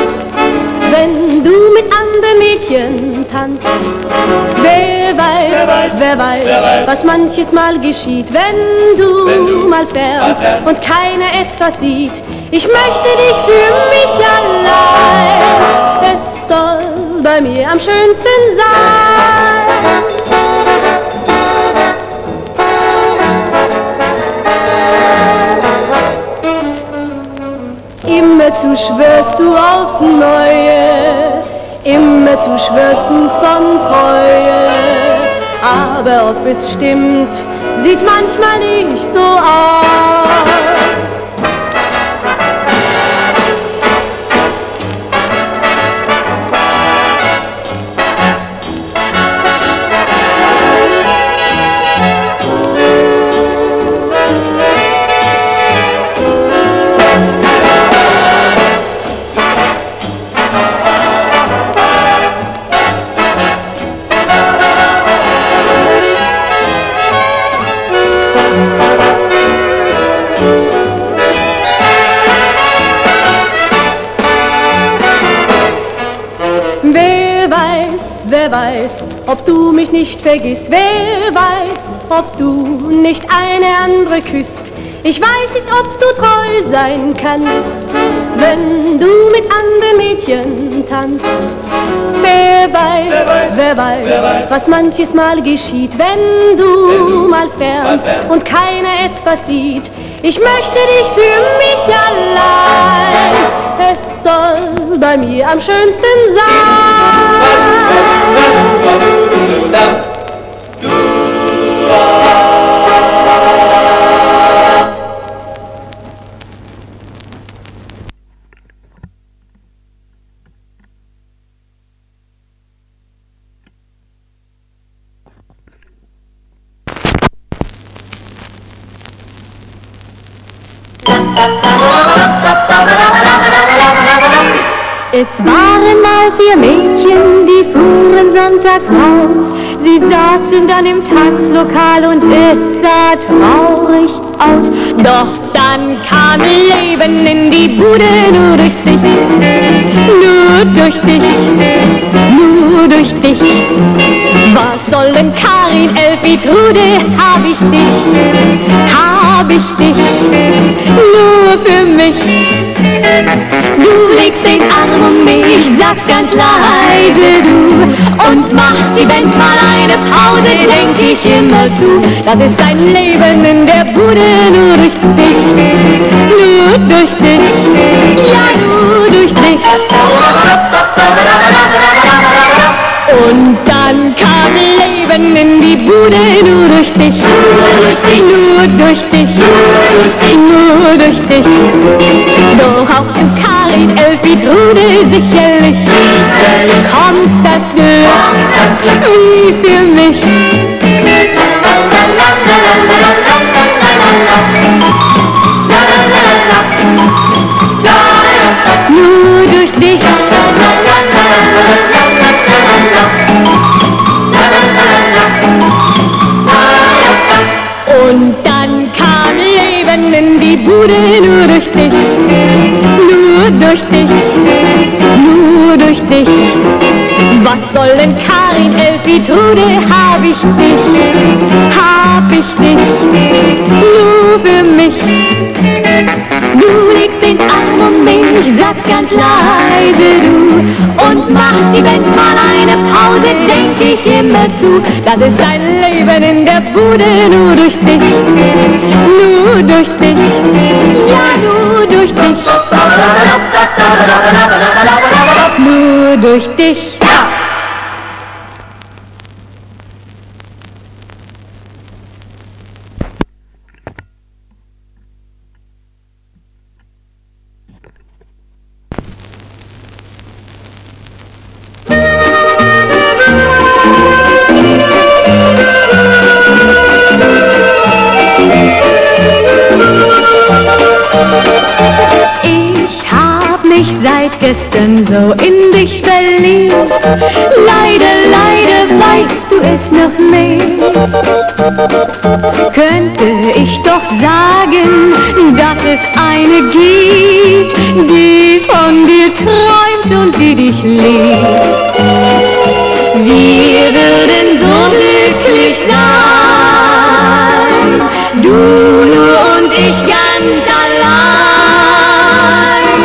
wenn du mit anderen Mädchen tanzt. Wer weiß, wer weiß, was manches Mal geschieht, wenn du, mal fern und keiner etwas sieht. Ich möchte dich für mich allein. Es soll bei mir am schönsten sein. Immerzu schwörst du aufs Neue, immerzu schwörst du von Treue. Aber ob es stimmt, sieht manchmal nicht so aus. Ob du mich nicht vergisst. Wer weiß, ob du nicht eine andere küsst. Ich weiß nicht, ob du treu sein kannst, wenn du mit anderen Mädchen tanzt. Wer weiß, wer weiß, was manches Mal geschieht, wenn du, mal fern und keiner etwas sieht. Ich möchte dich für mich allein. Es soll bei mir am schönsten sein. Es waren mal vier Mädchen, die fuhren sonntags raus. Sie saßen dann im Tanzlokal und es sah traurig aus. Doch dann kam Leben in die Bude nur durch dich, nur durch dich, nur durch dich. Was soll denn Karin, Elfie, Trude, hab ich dich, hab ich dich, nur für mich. Du legst den Arm um mich, sagst ganz leise du und mach die Band mal eine Pause, denk ich immer zu. Das ist dein Leben in der Bude nur durch dich, nur durch dich, ja nur durch dich. Und dann kam Leben in die Bude nur durch dich, nur durch dich, nur durch dich. Doch auch für Karin, Elfie, Trude sicherlich kommt das Glück wie für mich. Nur durch dich. Und dann kam Leben in die Bude nur durch dich, nur durch dich, nur durch dich. Was soll denn Karin, Elfie, Trude, hab ich dich, hab ich dich, nur für mich. Du legst den Arm um mich, sagst ganz leise du und mach die Band mal eine Pause, denk ich immer zu. Das ist dein Leben in der Bude, nur durch dich, nur durch dich, ja nur durch dich, nur durch dich. In dich verliebt. Leider, leider weißt du es noch nicht. Könnte ich doch sagen, dass es eine gibt, die von dir träumt und die dich liebt. Wir würden so glücklich sein, du nur und ich ganz allein.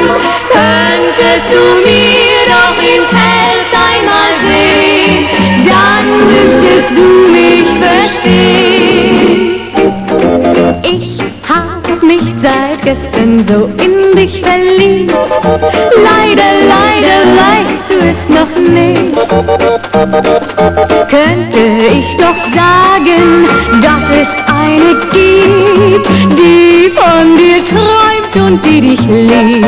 Könntest du mir ins Herz einmal sehen, dann müsstest du mich verstehen. Ich hab mich seit gestern so in dich verliebt. Leider, leider weißt du es noch nicht. Könnte ich doch sagen, dass es eine gibt, die von dir träumt und die dich liebt.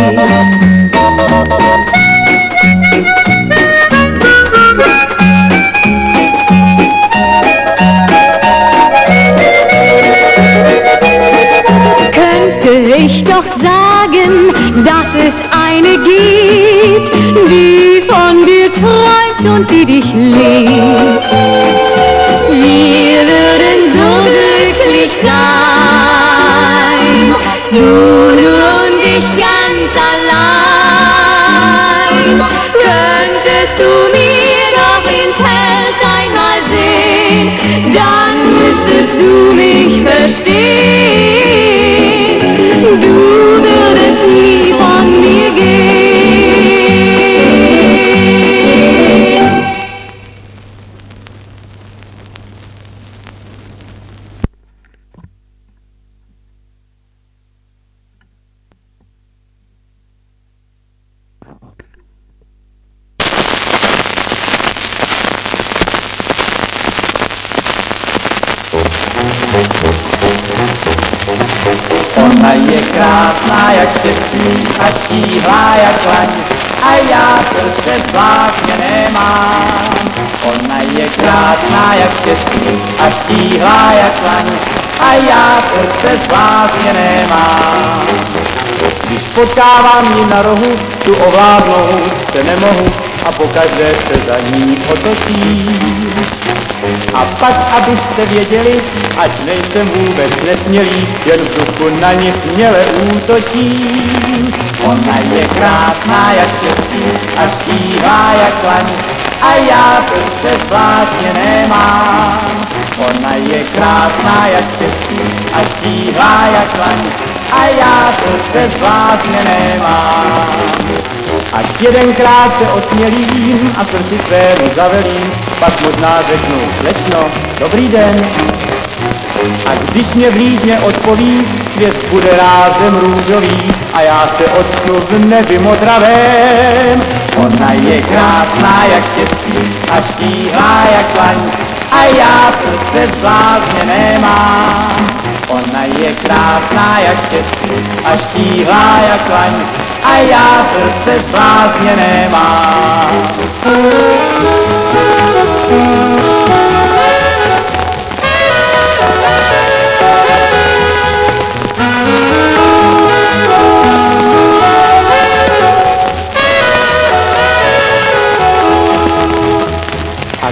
Eine gibt, die von dir träumt und die dich liebt. Wir würden so glücklich sein, du nur und ich ganz allein. Könntest du mir doch ins Herz einmal sehen, dann müsstest du mich verstehen. Du potkávám ji na rohu, tu ovládnout se nemohu a pokaždé se za ní otočím. A pak, abyste věděli, ať nejsem vůbec nesmělý, jen v duchu na ní směle útočím. Ona je krásná jak štěstí a štíhá jak laň, a já srdce zvláštně nemám. Ona je krásná jak štěstí a štíhá jak laň, a já srdce zvláštně nemám. Ať jedenkrát se osmělím a srdci svému zavelím, pak možná řeknu, slečno, dobrý den. A když mě blížně odpoví, svět bude rázem růžový a já se očknu v nebi modravém. Ona je krásná jak štěstí a štíhlá jak laň a já srdce zblázně nemám. Ona je krásná jak štěstí a štíhlá jak laň a já srdce zblázně nemám.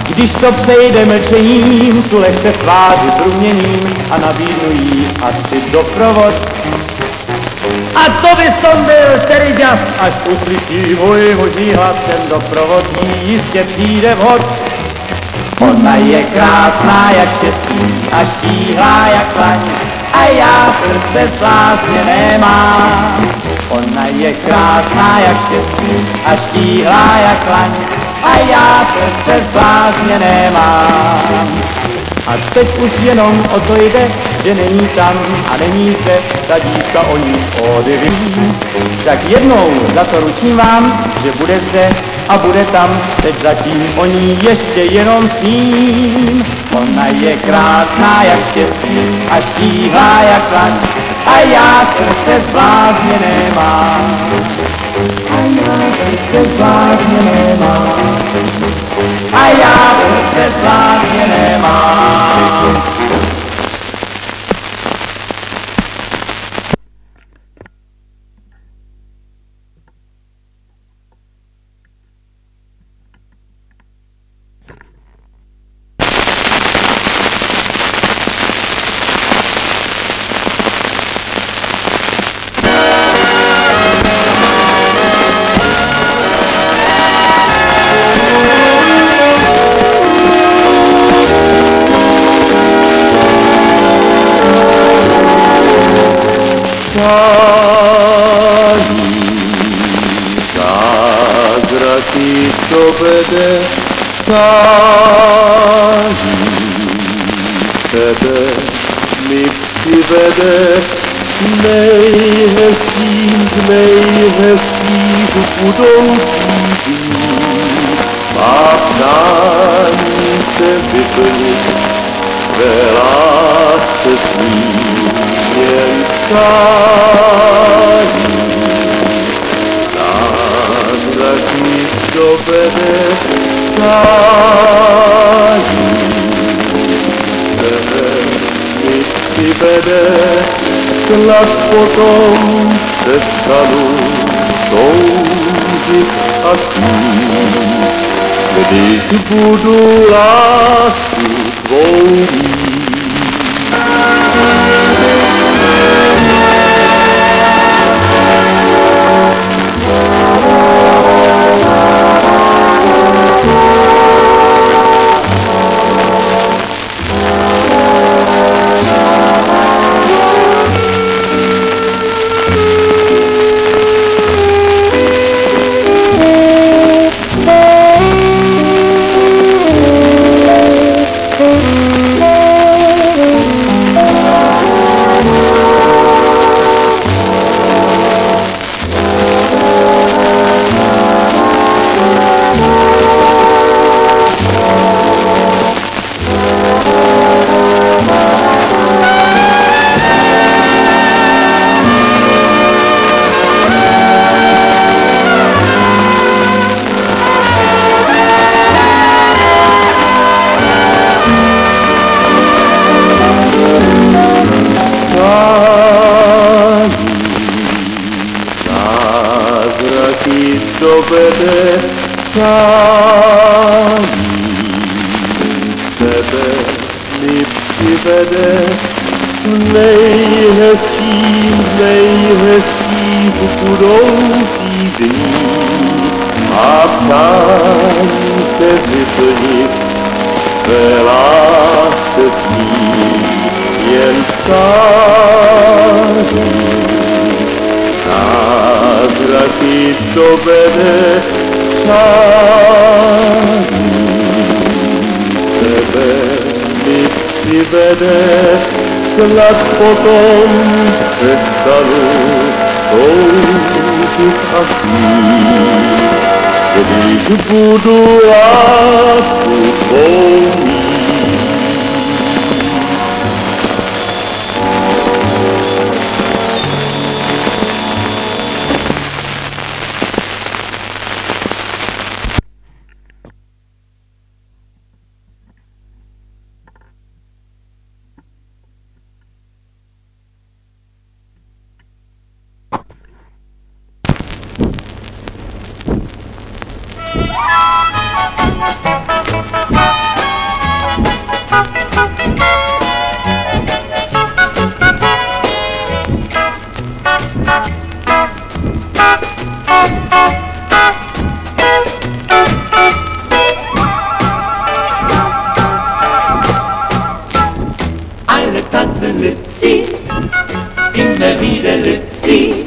Když to přejde mlčením, tu lehce tváři průměním a nabídnu jí asi doprovod. A to by som byl tedy jas, až uslyší můj muží hlas, ten doprovod jí jistě přijde vhod. Ona je krásná jak štěstí a štíhlá jak laň a já srdce zblázně nemám. Ona je krásná jak štěstí a štíhlá jak laň já srdce zblázně nemám. A teď už jenom o to jde, že není tam a není zde, ta dívka o ní schody ví. Tak jednou za to ručím vám, že bude zde a bude tam, teď zatím o ní ještě jenom sním. Ona je krásná jak štěstí a štíhlá jak laň a já srdce zblázně nemám se zvládně nemá. A já srdce zvládně nemám. Oh. sie.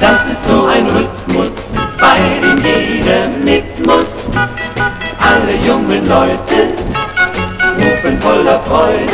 Das ist so ein Rhythmus, bei dem jeder mit muss. Alle jungen Leute rufen voller Freude.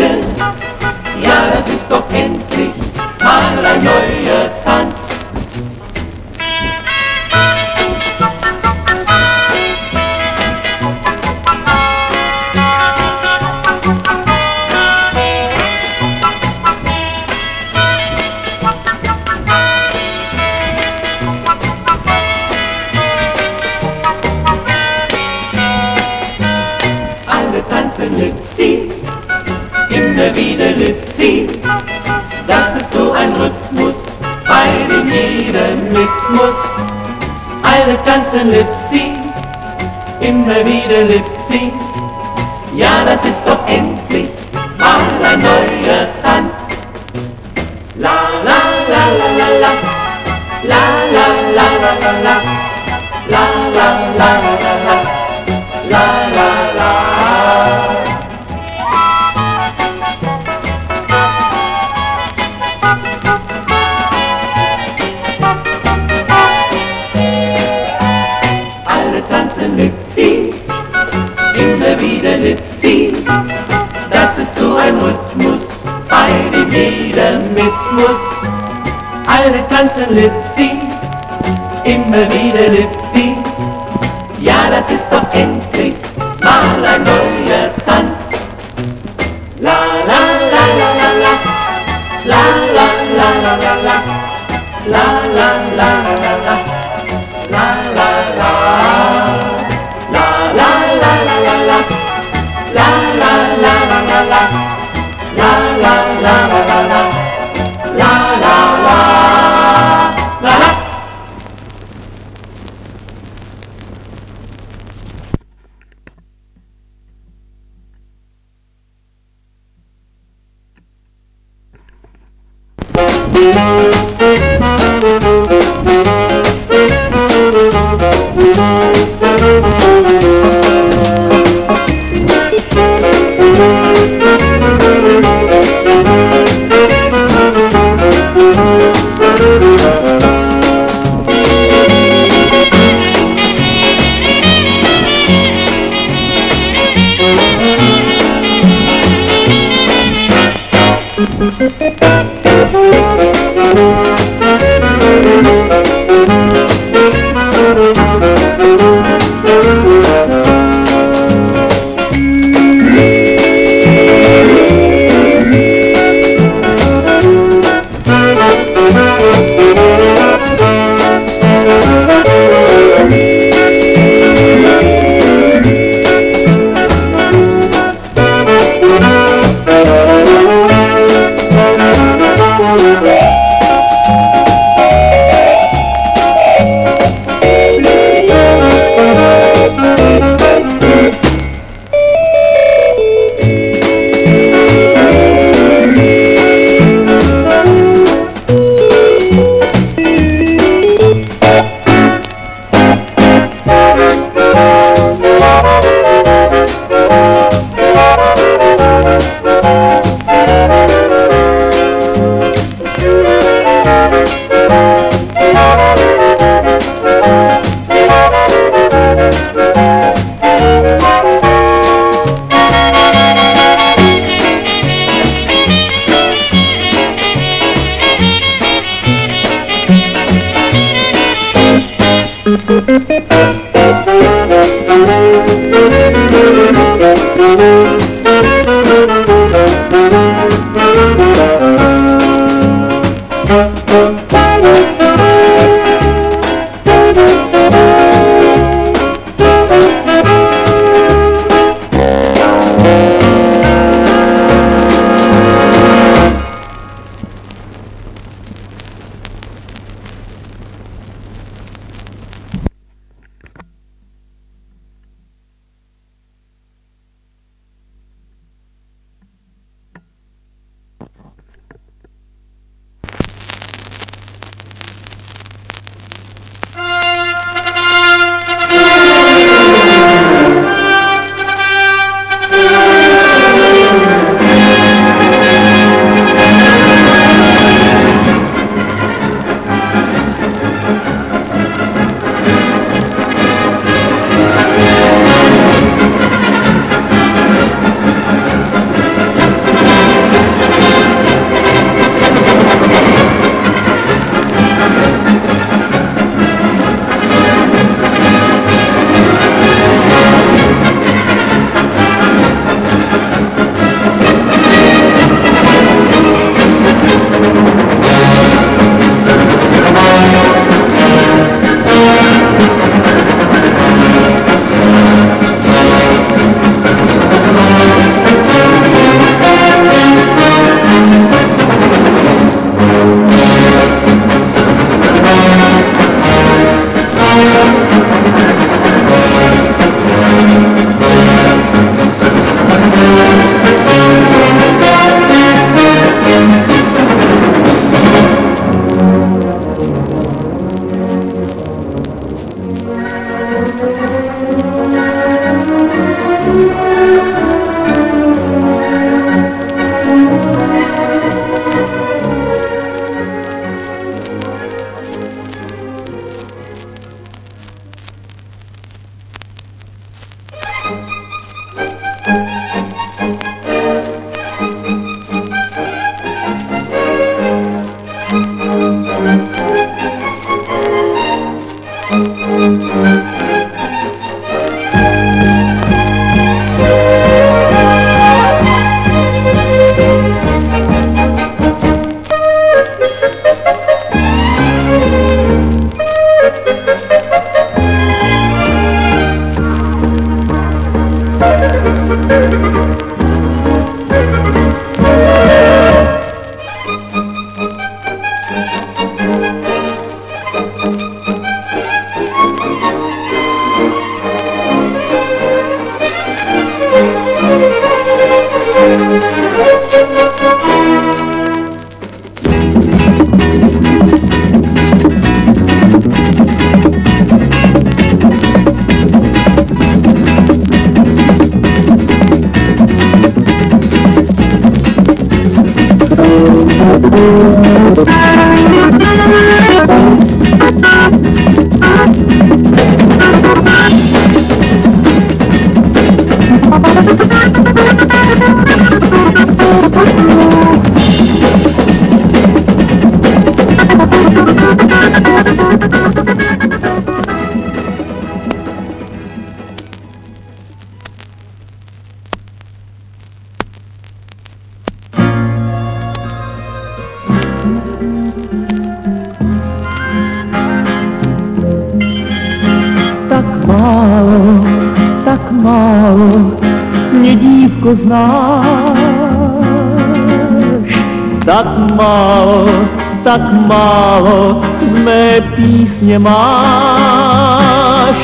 Tak málo z mé písně máš.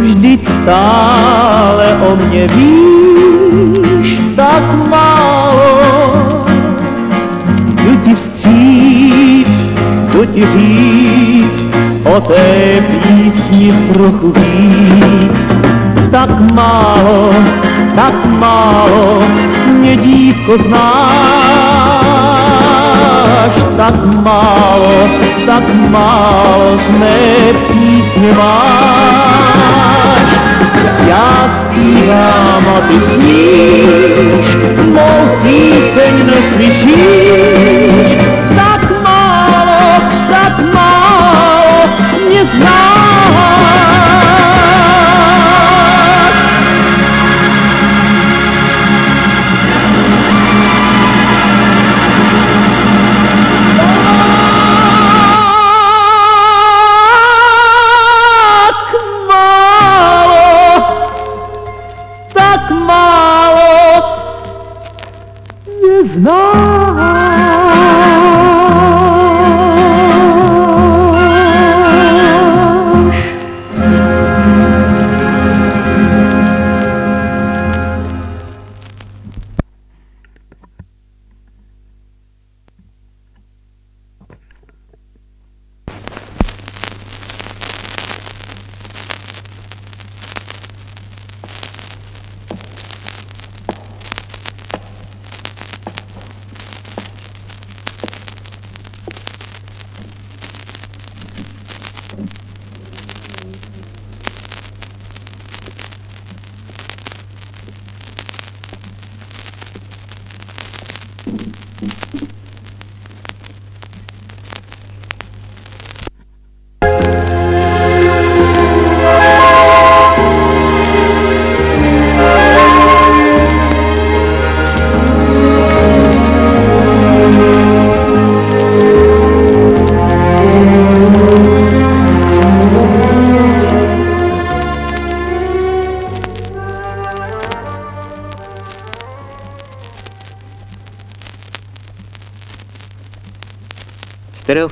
Vždyť stále o mě víš, tak málo. Jdu ti vstříc, jdu ti říct, o té písni trochu víc. Tak málo, tak málo mě dívko znáš. Tak málo, tak málo z mé písně máš. Já zpívám a ty sníš, mou píseň neslyšíš.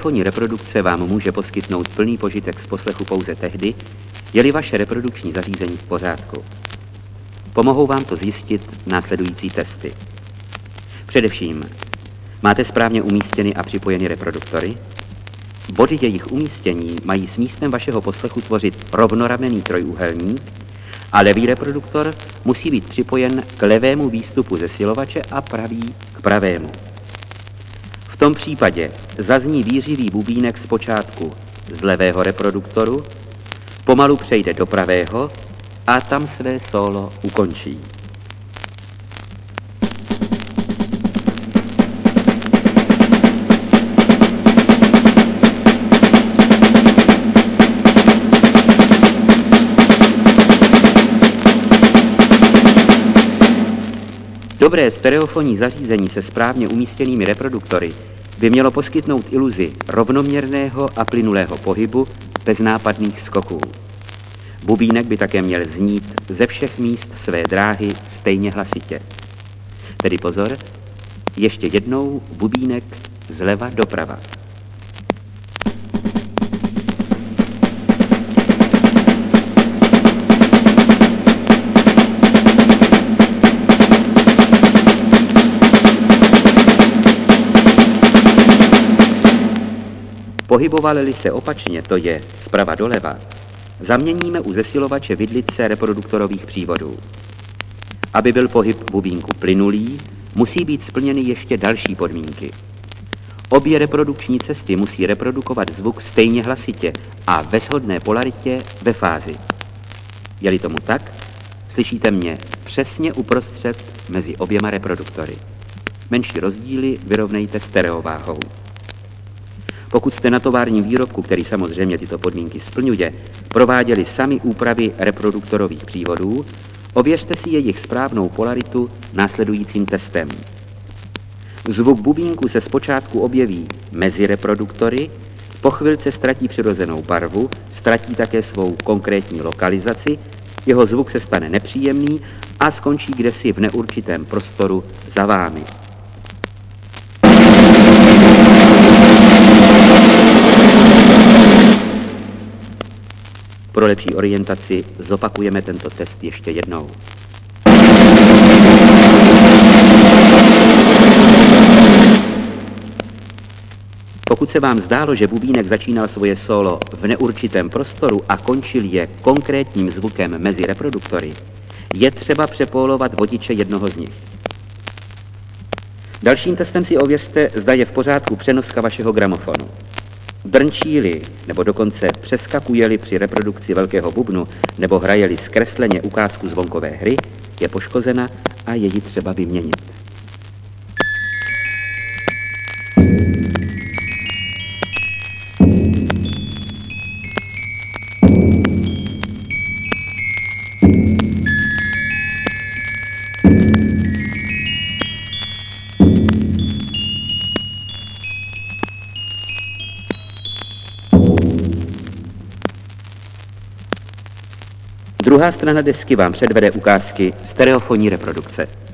Stereofonní reprodukce vám může poskytnout plný požitek z poslechu pouze tehdy, je-li vaše reprodukční zařízení v pořádku. Pomohou vám to zjistit následující testy. Především, máte správně umístěny a připojeny reproduktory? Body jejich umístění mají s místem vašeho poslechu tvořit rovnoramenný trojúhelník a levý reproduktor musí být připojen k levému výstupu zesilovače a pravý k pravému. V tom případě zazní výřivý bubínek zpočátku z levého reproduktoru, pomalu přejde do pravého a tam své solo ukončí. Dobré stereofonní zařízení se správně umístěnými reproduktory by mělo poskytnout iluzi rovnoměrného a plynulého pohybu bez nápadných skoků. Bubínek by také měl znít ze všech míst své dráhy stejně hlasitě. Tedy pozor, ještě jednou bubínek zleva doprava. Pohybovali se opačně, to je zprava doleva, zaměníme u zesilovače vidlice reproduktorových přívodů. Aby byl pohyb bubínku plynulý, musí být splněny ještě další podmínky. Obě reprodukční cesty musí reprodukovat zvuk stejně hlasitě a ve shodné polaritě ve fázi. Je-li tomu tak, slyšíte mě přesně uprostřed mezi oběma reproduktory. Menší rozdíly vyrovnejte stereováhou. Pokud jste na továrním výrobku, který samozřejmě tyto podmínky splňuje, prováděli sami úpravy reproduktorových přívodů, ověřte si jejich správnou polaritu následujícím testem. Zvuk bubínku se zpočátku objeví mezi reproduktory, po chvilce ztratí přirozenou barvu, ztratí také svou konkrétní lokalizaci, jeho zvuk se stane nepříjemný a skončí kdesi v neurčitém prostoru za vámi. Pro lepší orientaci zopakujeme tento test ještě jednou. Pokud se vám zdálo, že bubínek začínal svoje solo v neurčitém prostoru a končil je konkrétním zvukem mezi reproduktory, je třeba přepólovat vodiče jednoho z nich. Dalším testem si ověřte, zda je v pořádku přenoska vašeho gramofonu. Drnčí-li, nebo dokonce přeskakuje-li při reprodukci velkého bubnu, nebo hraje-li zkresleně ukázku zvonkové hry, je poškozena a je ji třeba vyměnit. Strana desky vám předvede ukázky stereofonní reprodukce.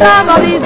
somebody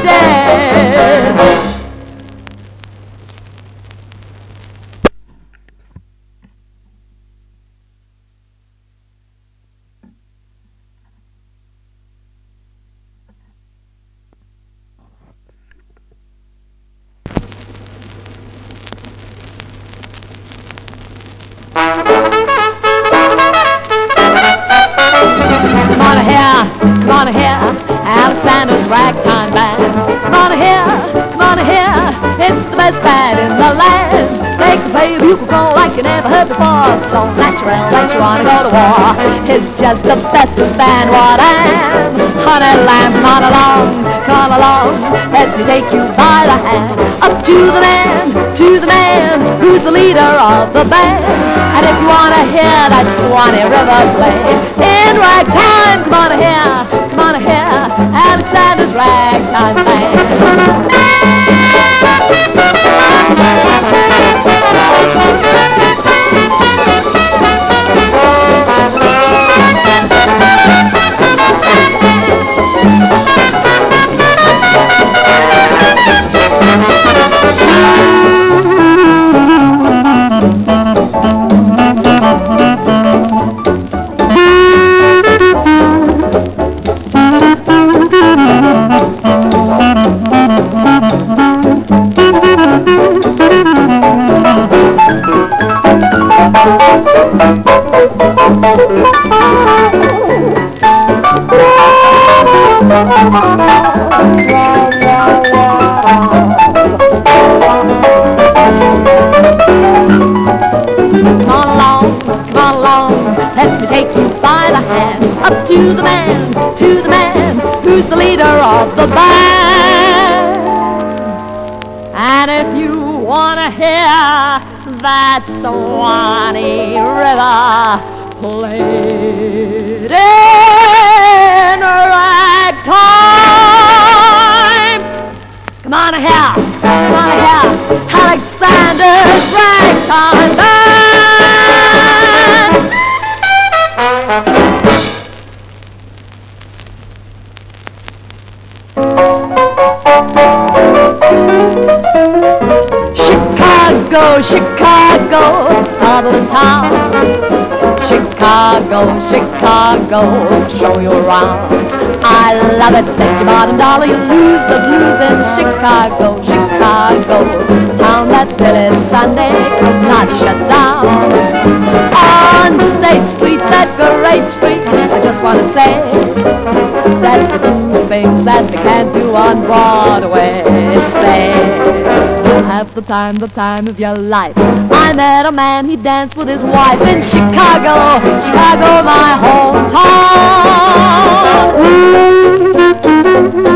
have the time, the time of your life. I met a man, he danced with his wife in Chicago, Chicago, my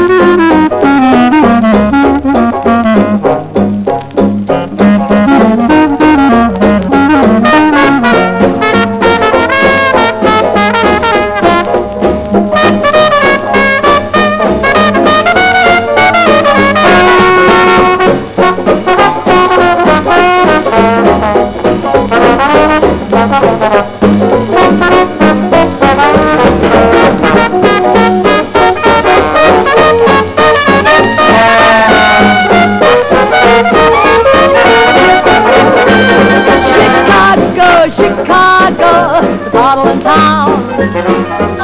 Chicago,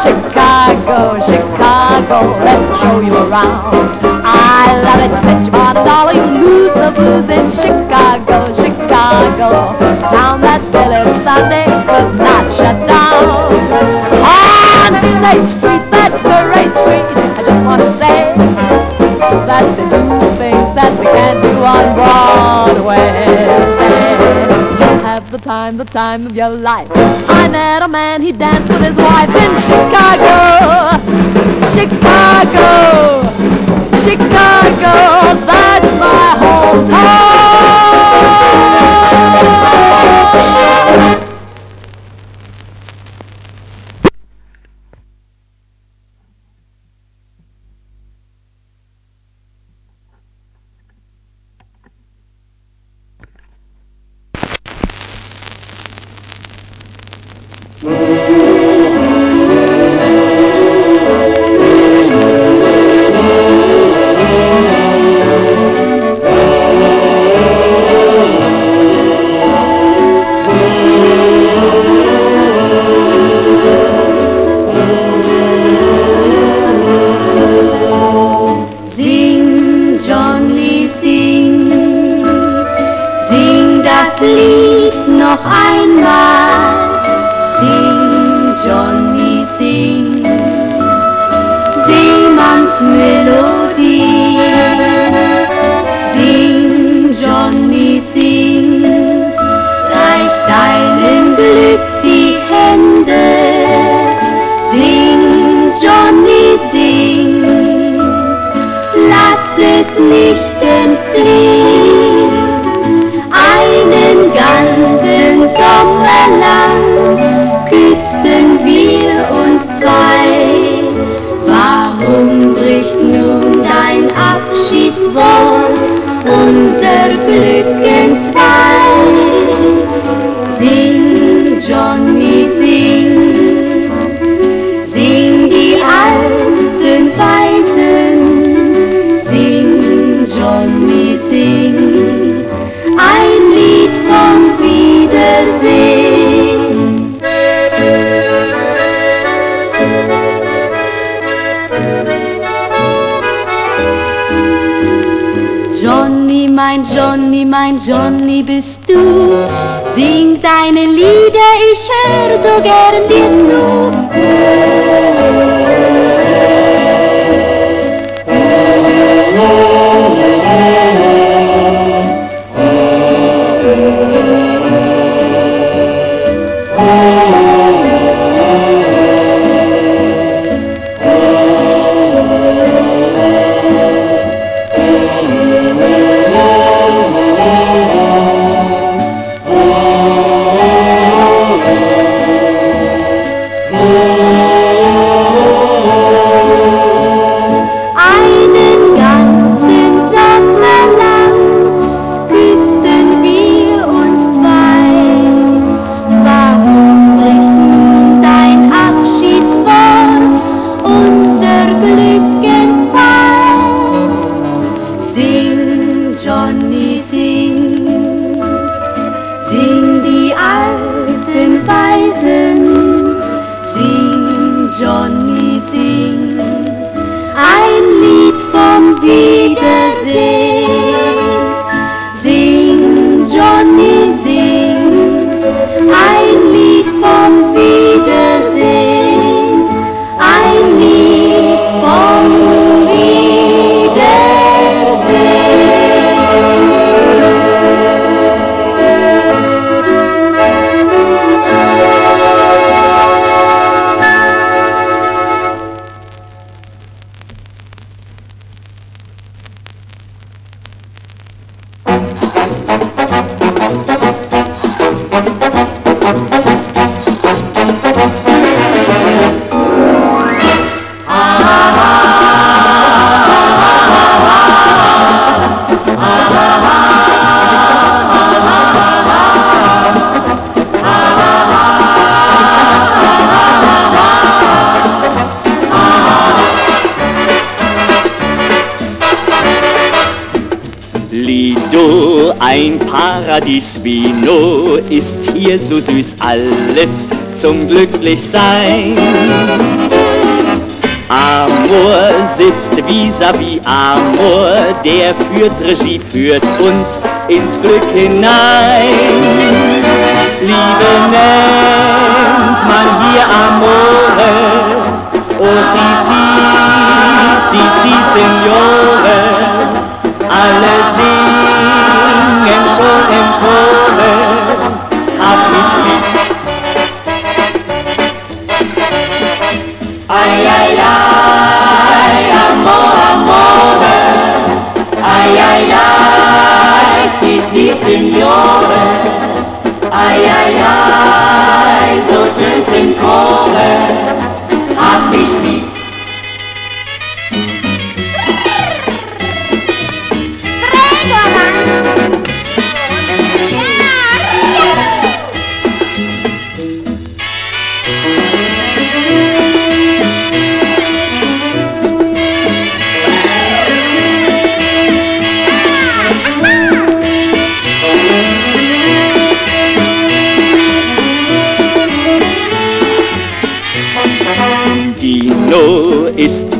Chicago, Chicago, let me show you around. I love it, bet your bottom dollar you lose the blues in Chicago, Chicago, town that Billy Sunday could not shut down. On State Street, that great street, I just want to say that they do things that we can't do on Broadway. The time, the time of your life. I met a man, he danced with his wife in Chicago, Chicago, Chicago. That's my hometown. Ein Paradies wie nur ist hier so süß alles zum Glücklichsein. Amor sitzt vis-à-vis -vis Amor, der führt Regie, führt uns ins Glück hinein. Liebe Nell, signore, ai ai ai, so ten signore,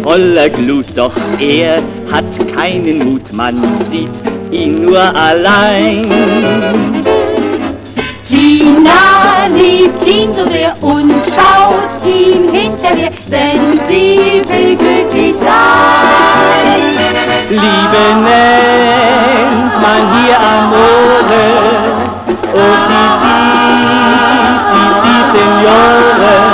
voller Glut, doch er hat keinen Mut, man sieht ihn nur allein. Tina liebt ihn so sehr und schaut ihm hinterher, denn sie will glücklich sein. Liebe nennt man hier Amore, oh si si, si si, Signore.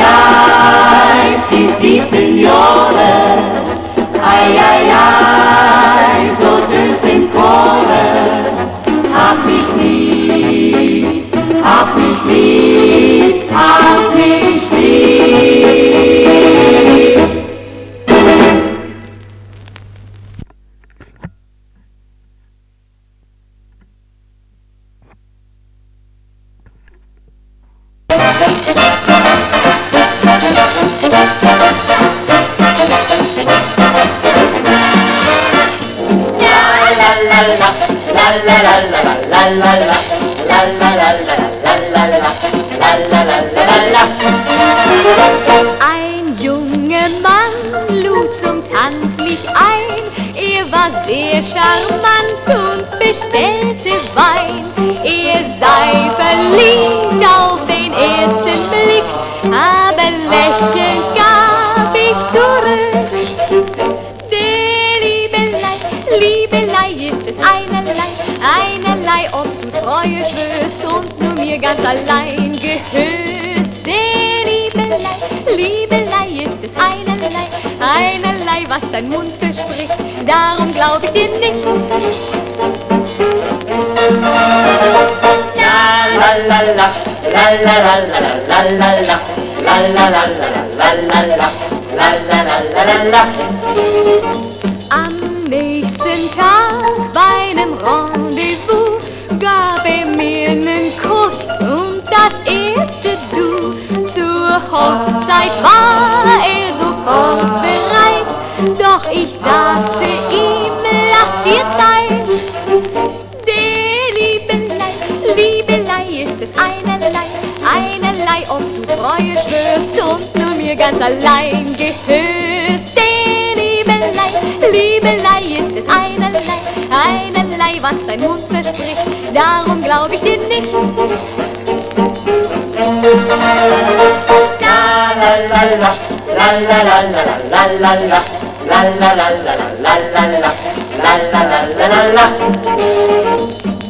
sein Mund verspricht. Darum glaub ich dir nicht.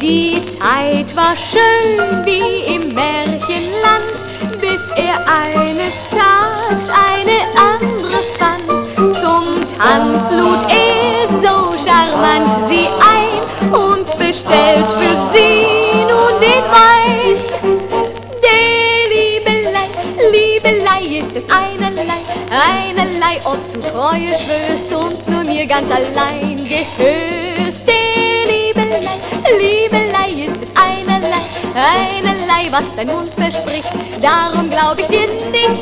Die Zeit war schön wie im Märchenland, bis er eine Zeit bestellt für sie nun den Wein. Der Liebelei, Liebelei ist es einerlei, einerlei, ob du Treue schwörst und nur mir ganz allein gehörst. Der Liebelei, Liebelei ist es einerlei, einerlei, was dein Mund verspricht, darum glaub ich dir nicht.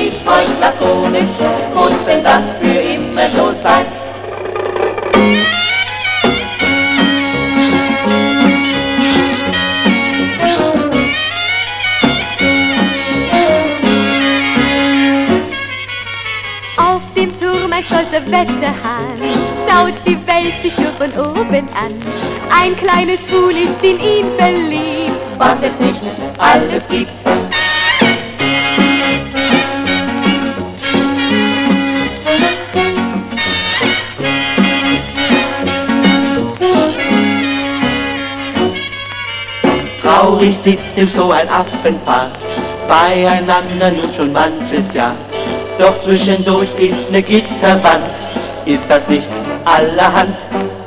Euch lakonisch, muss denn das für immer so sein? Auf dem Turm ein stolzer Wetterhahn schaut die Welt sich nur von oben an. Ein kleines Huhn ist in ihn verliebt, Was es nicht alles gibt. Traurig sitzt im Zoo ein Affenpaar, beieinander nun schon manches Jahr. Doch zwischendurch ist ne Gitterwand, ist das nicht allerhand?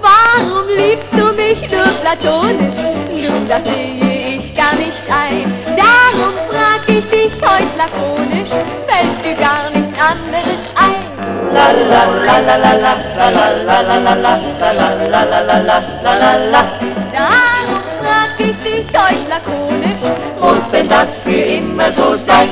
Warum liebst du mich nur platonisch? Du, das sehe ich gar nicht ein. Darum frag ich dich heute lakonisch, fällt dir gar nichts anderes ein. La la la la la la la la la la la la la la la la la la la heute lakonisch, Muss denn das für immer so sein?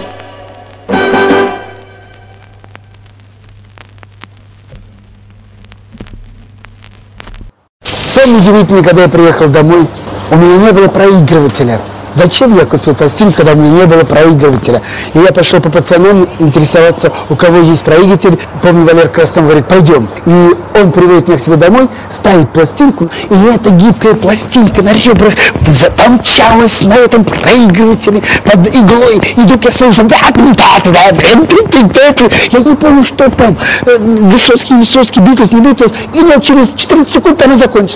Самое удивительное, когда я приехал домой, у меня не было проигрывателя. Зачем я купил пластинку, когда меня не было проигрывателя? И я пошел по пацанам интересоваться, у кого есть проигрыватель. Помню, Валер Краснов говорит, пойдем. И он приводит меня к себе домой, ставит пластинку, и эта гибкая пластинка на ребрах запомчалась на этом проигрывателе под иглой. И вдруг я слышу, я не помню, что там, Э, Высоцкий, Высоцкий, Битлз, не Битлз. И вот через 14 секунд там и закончилось.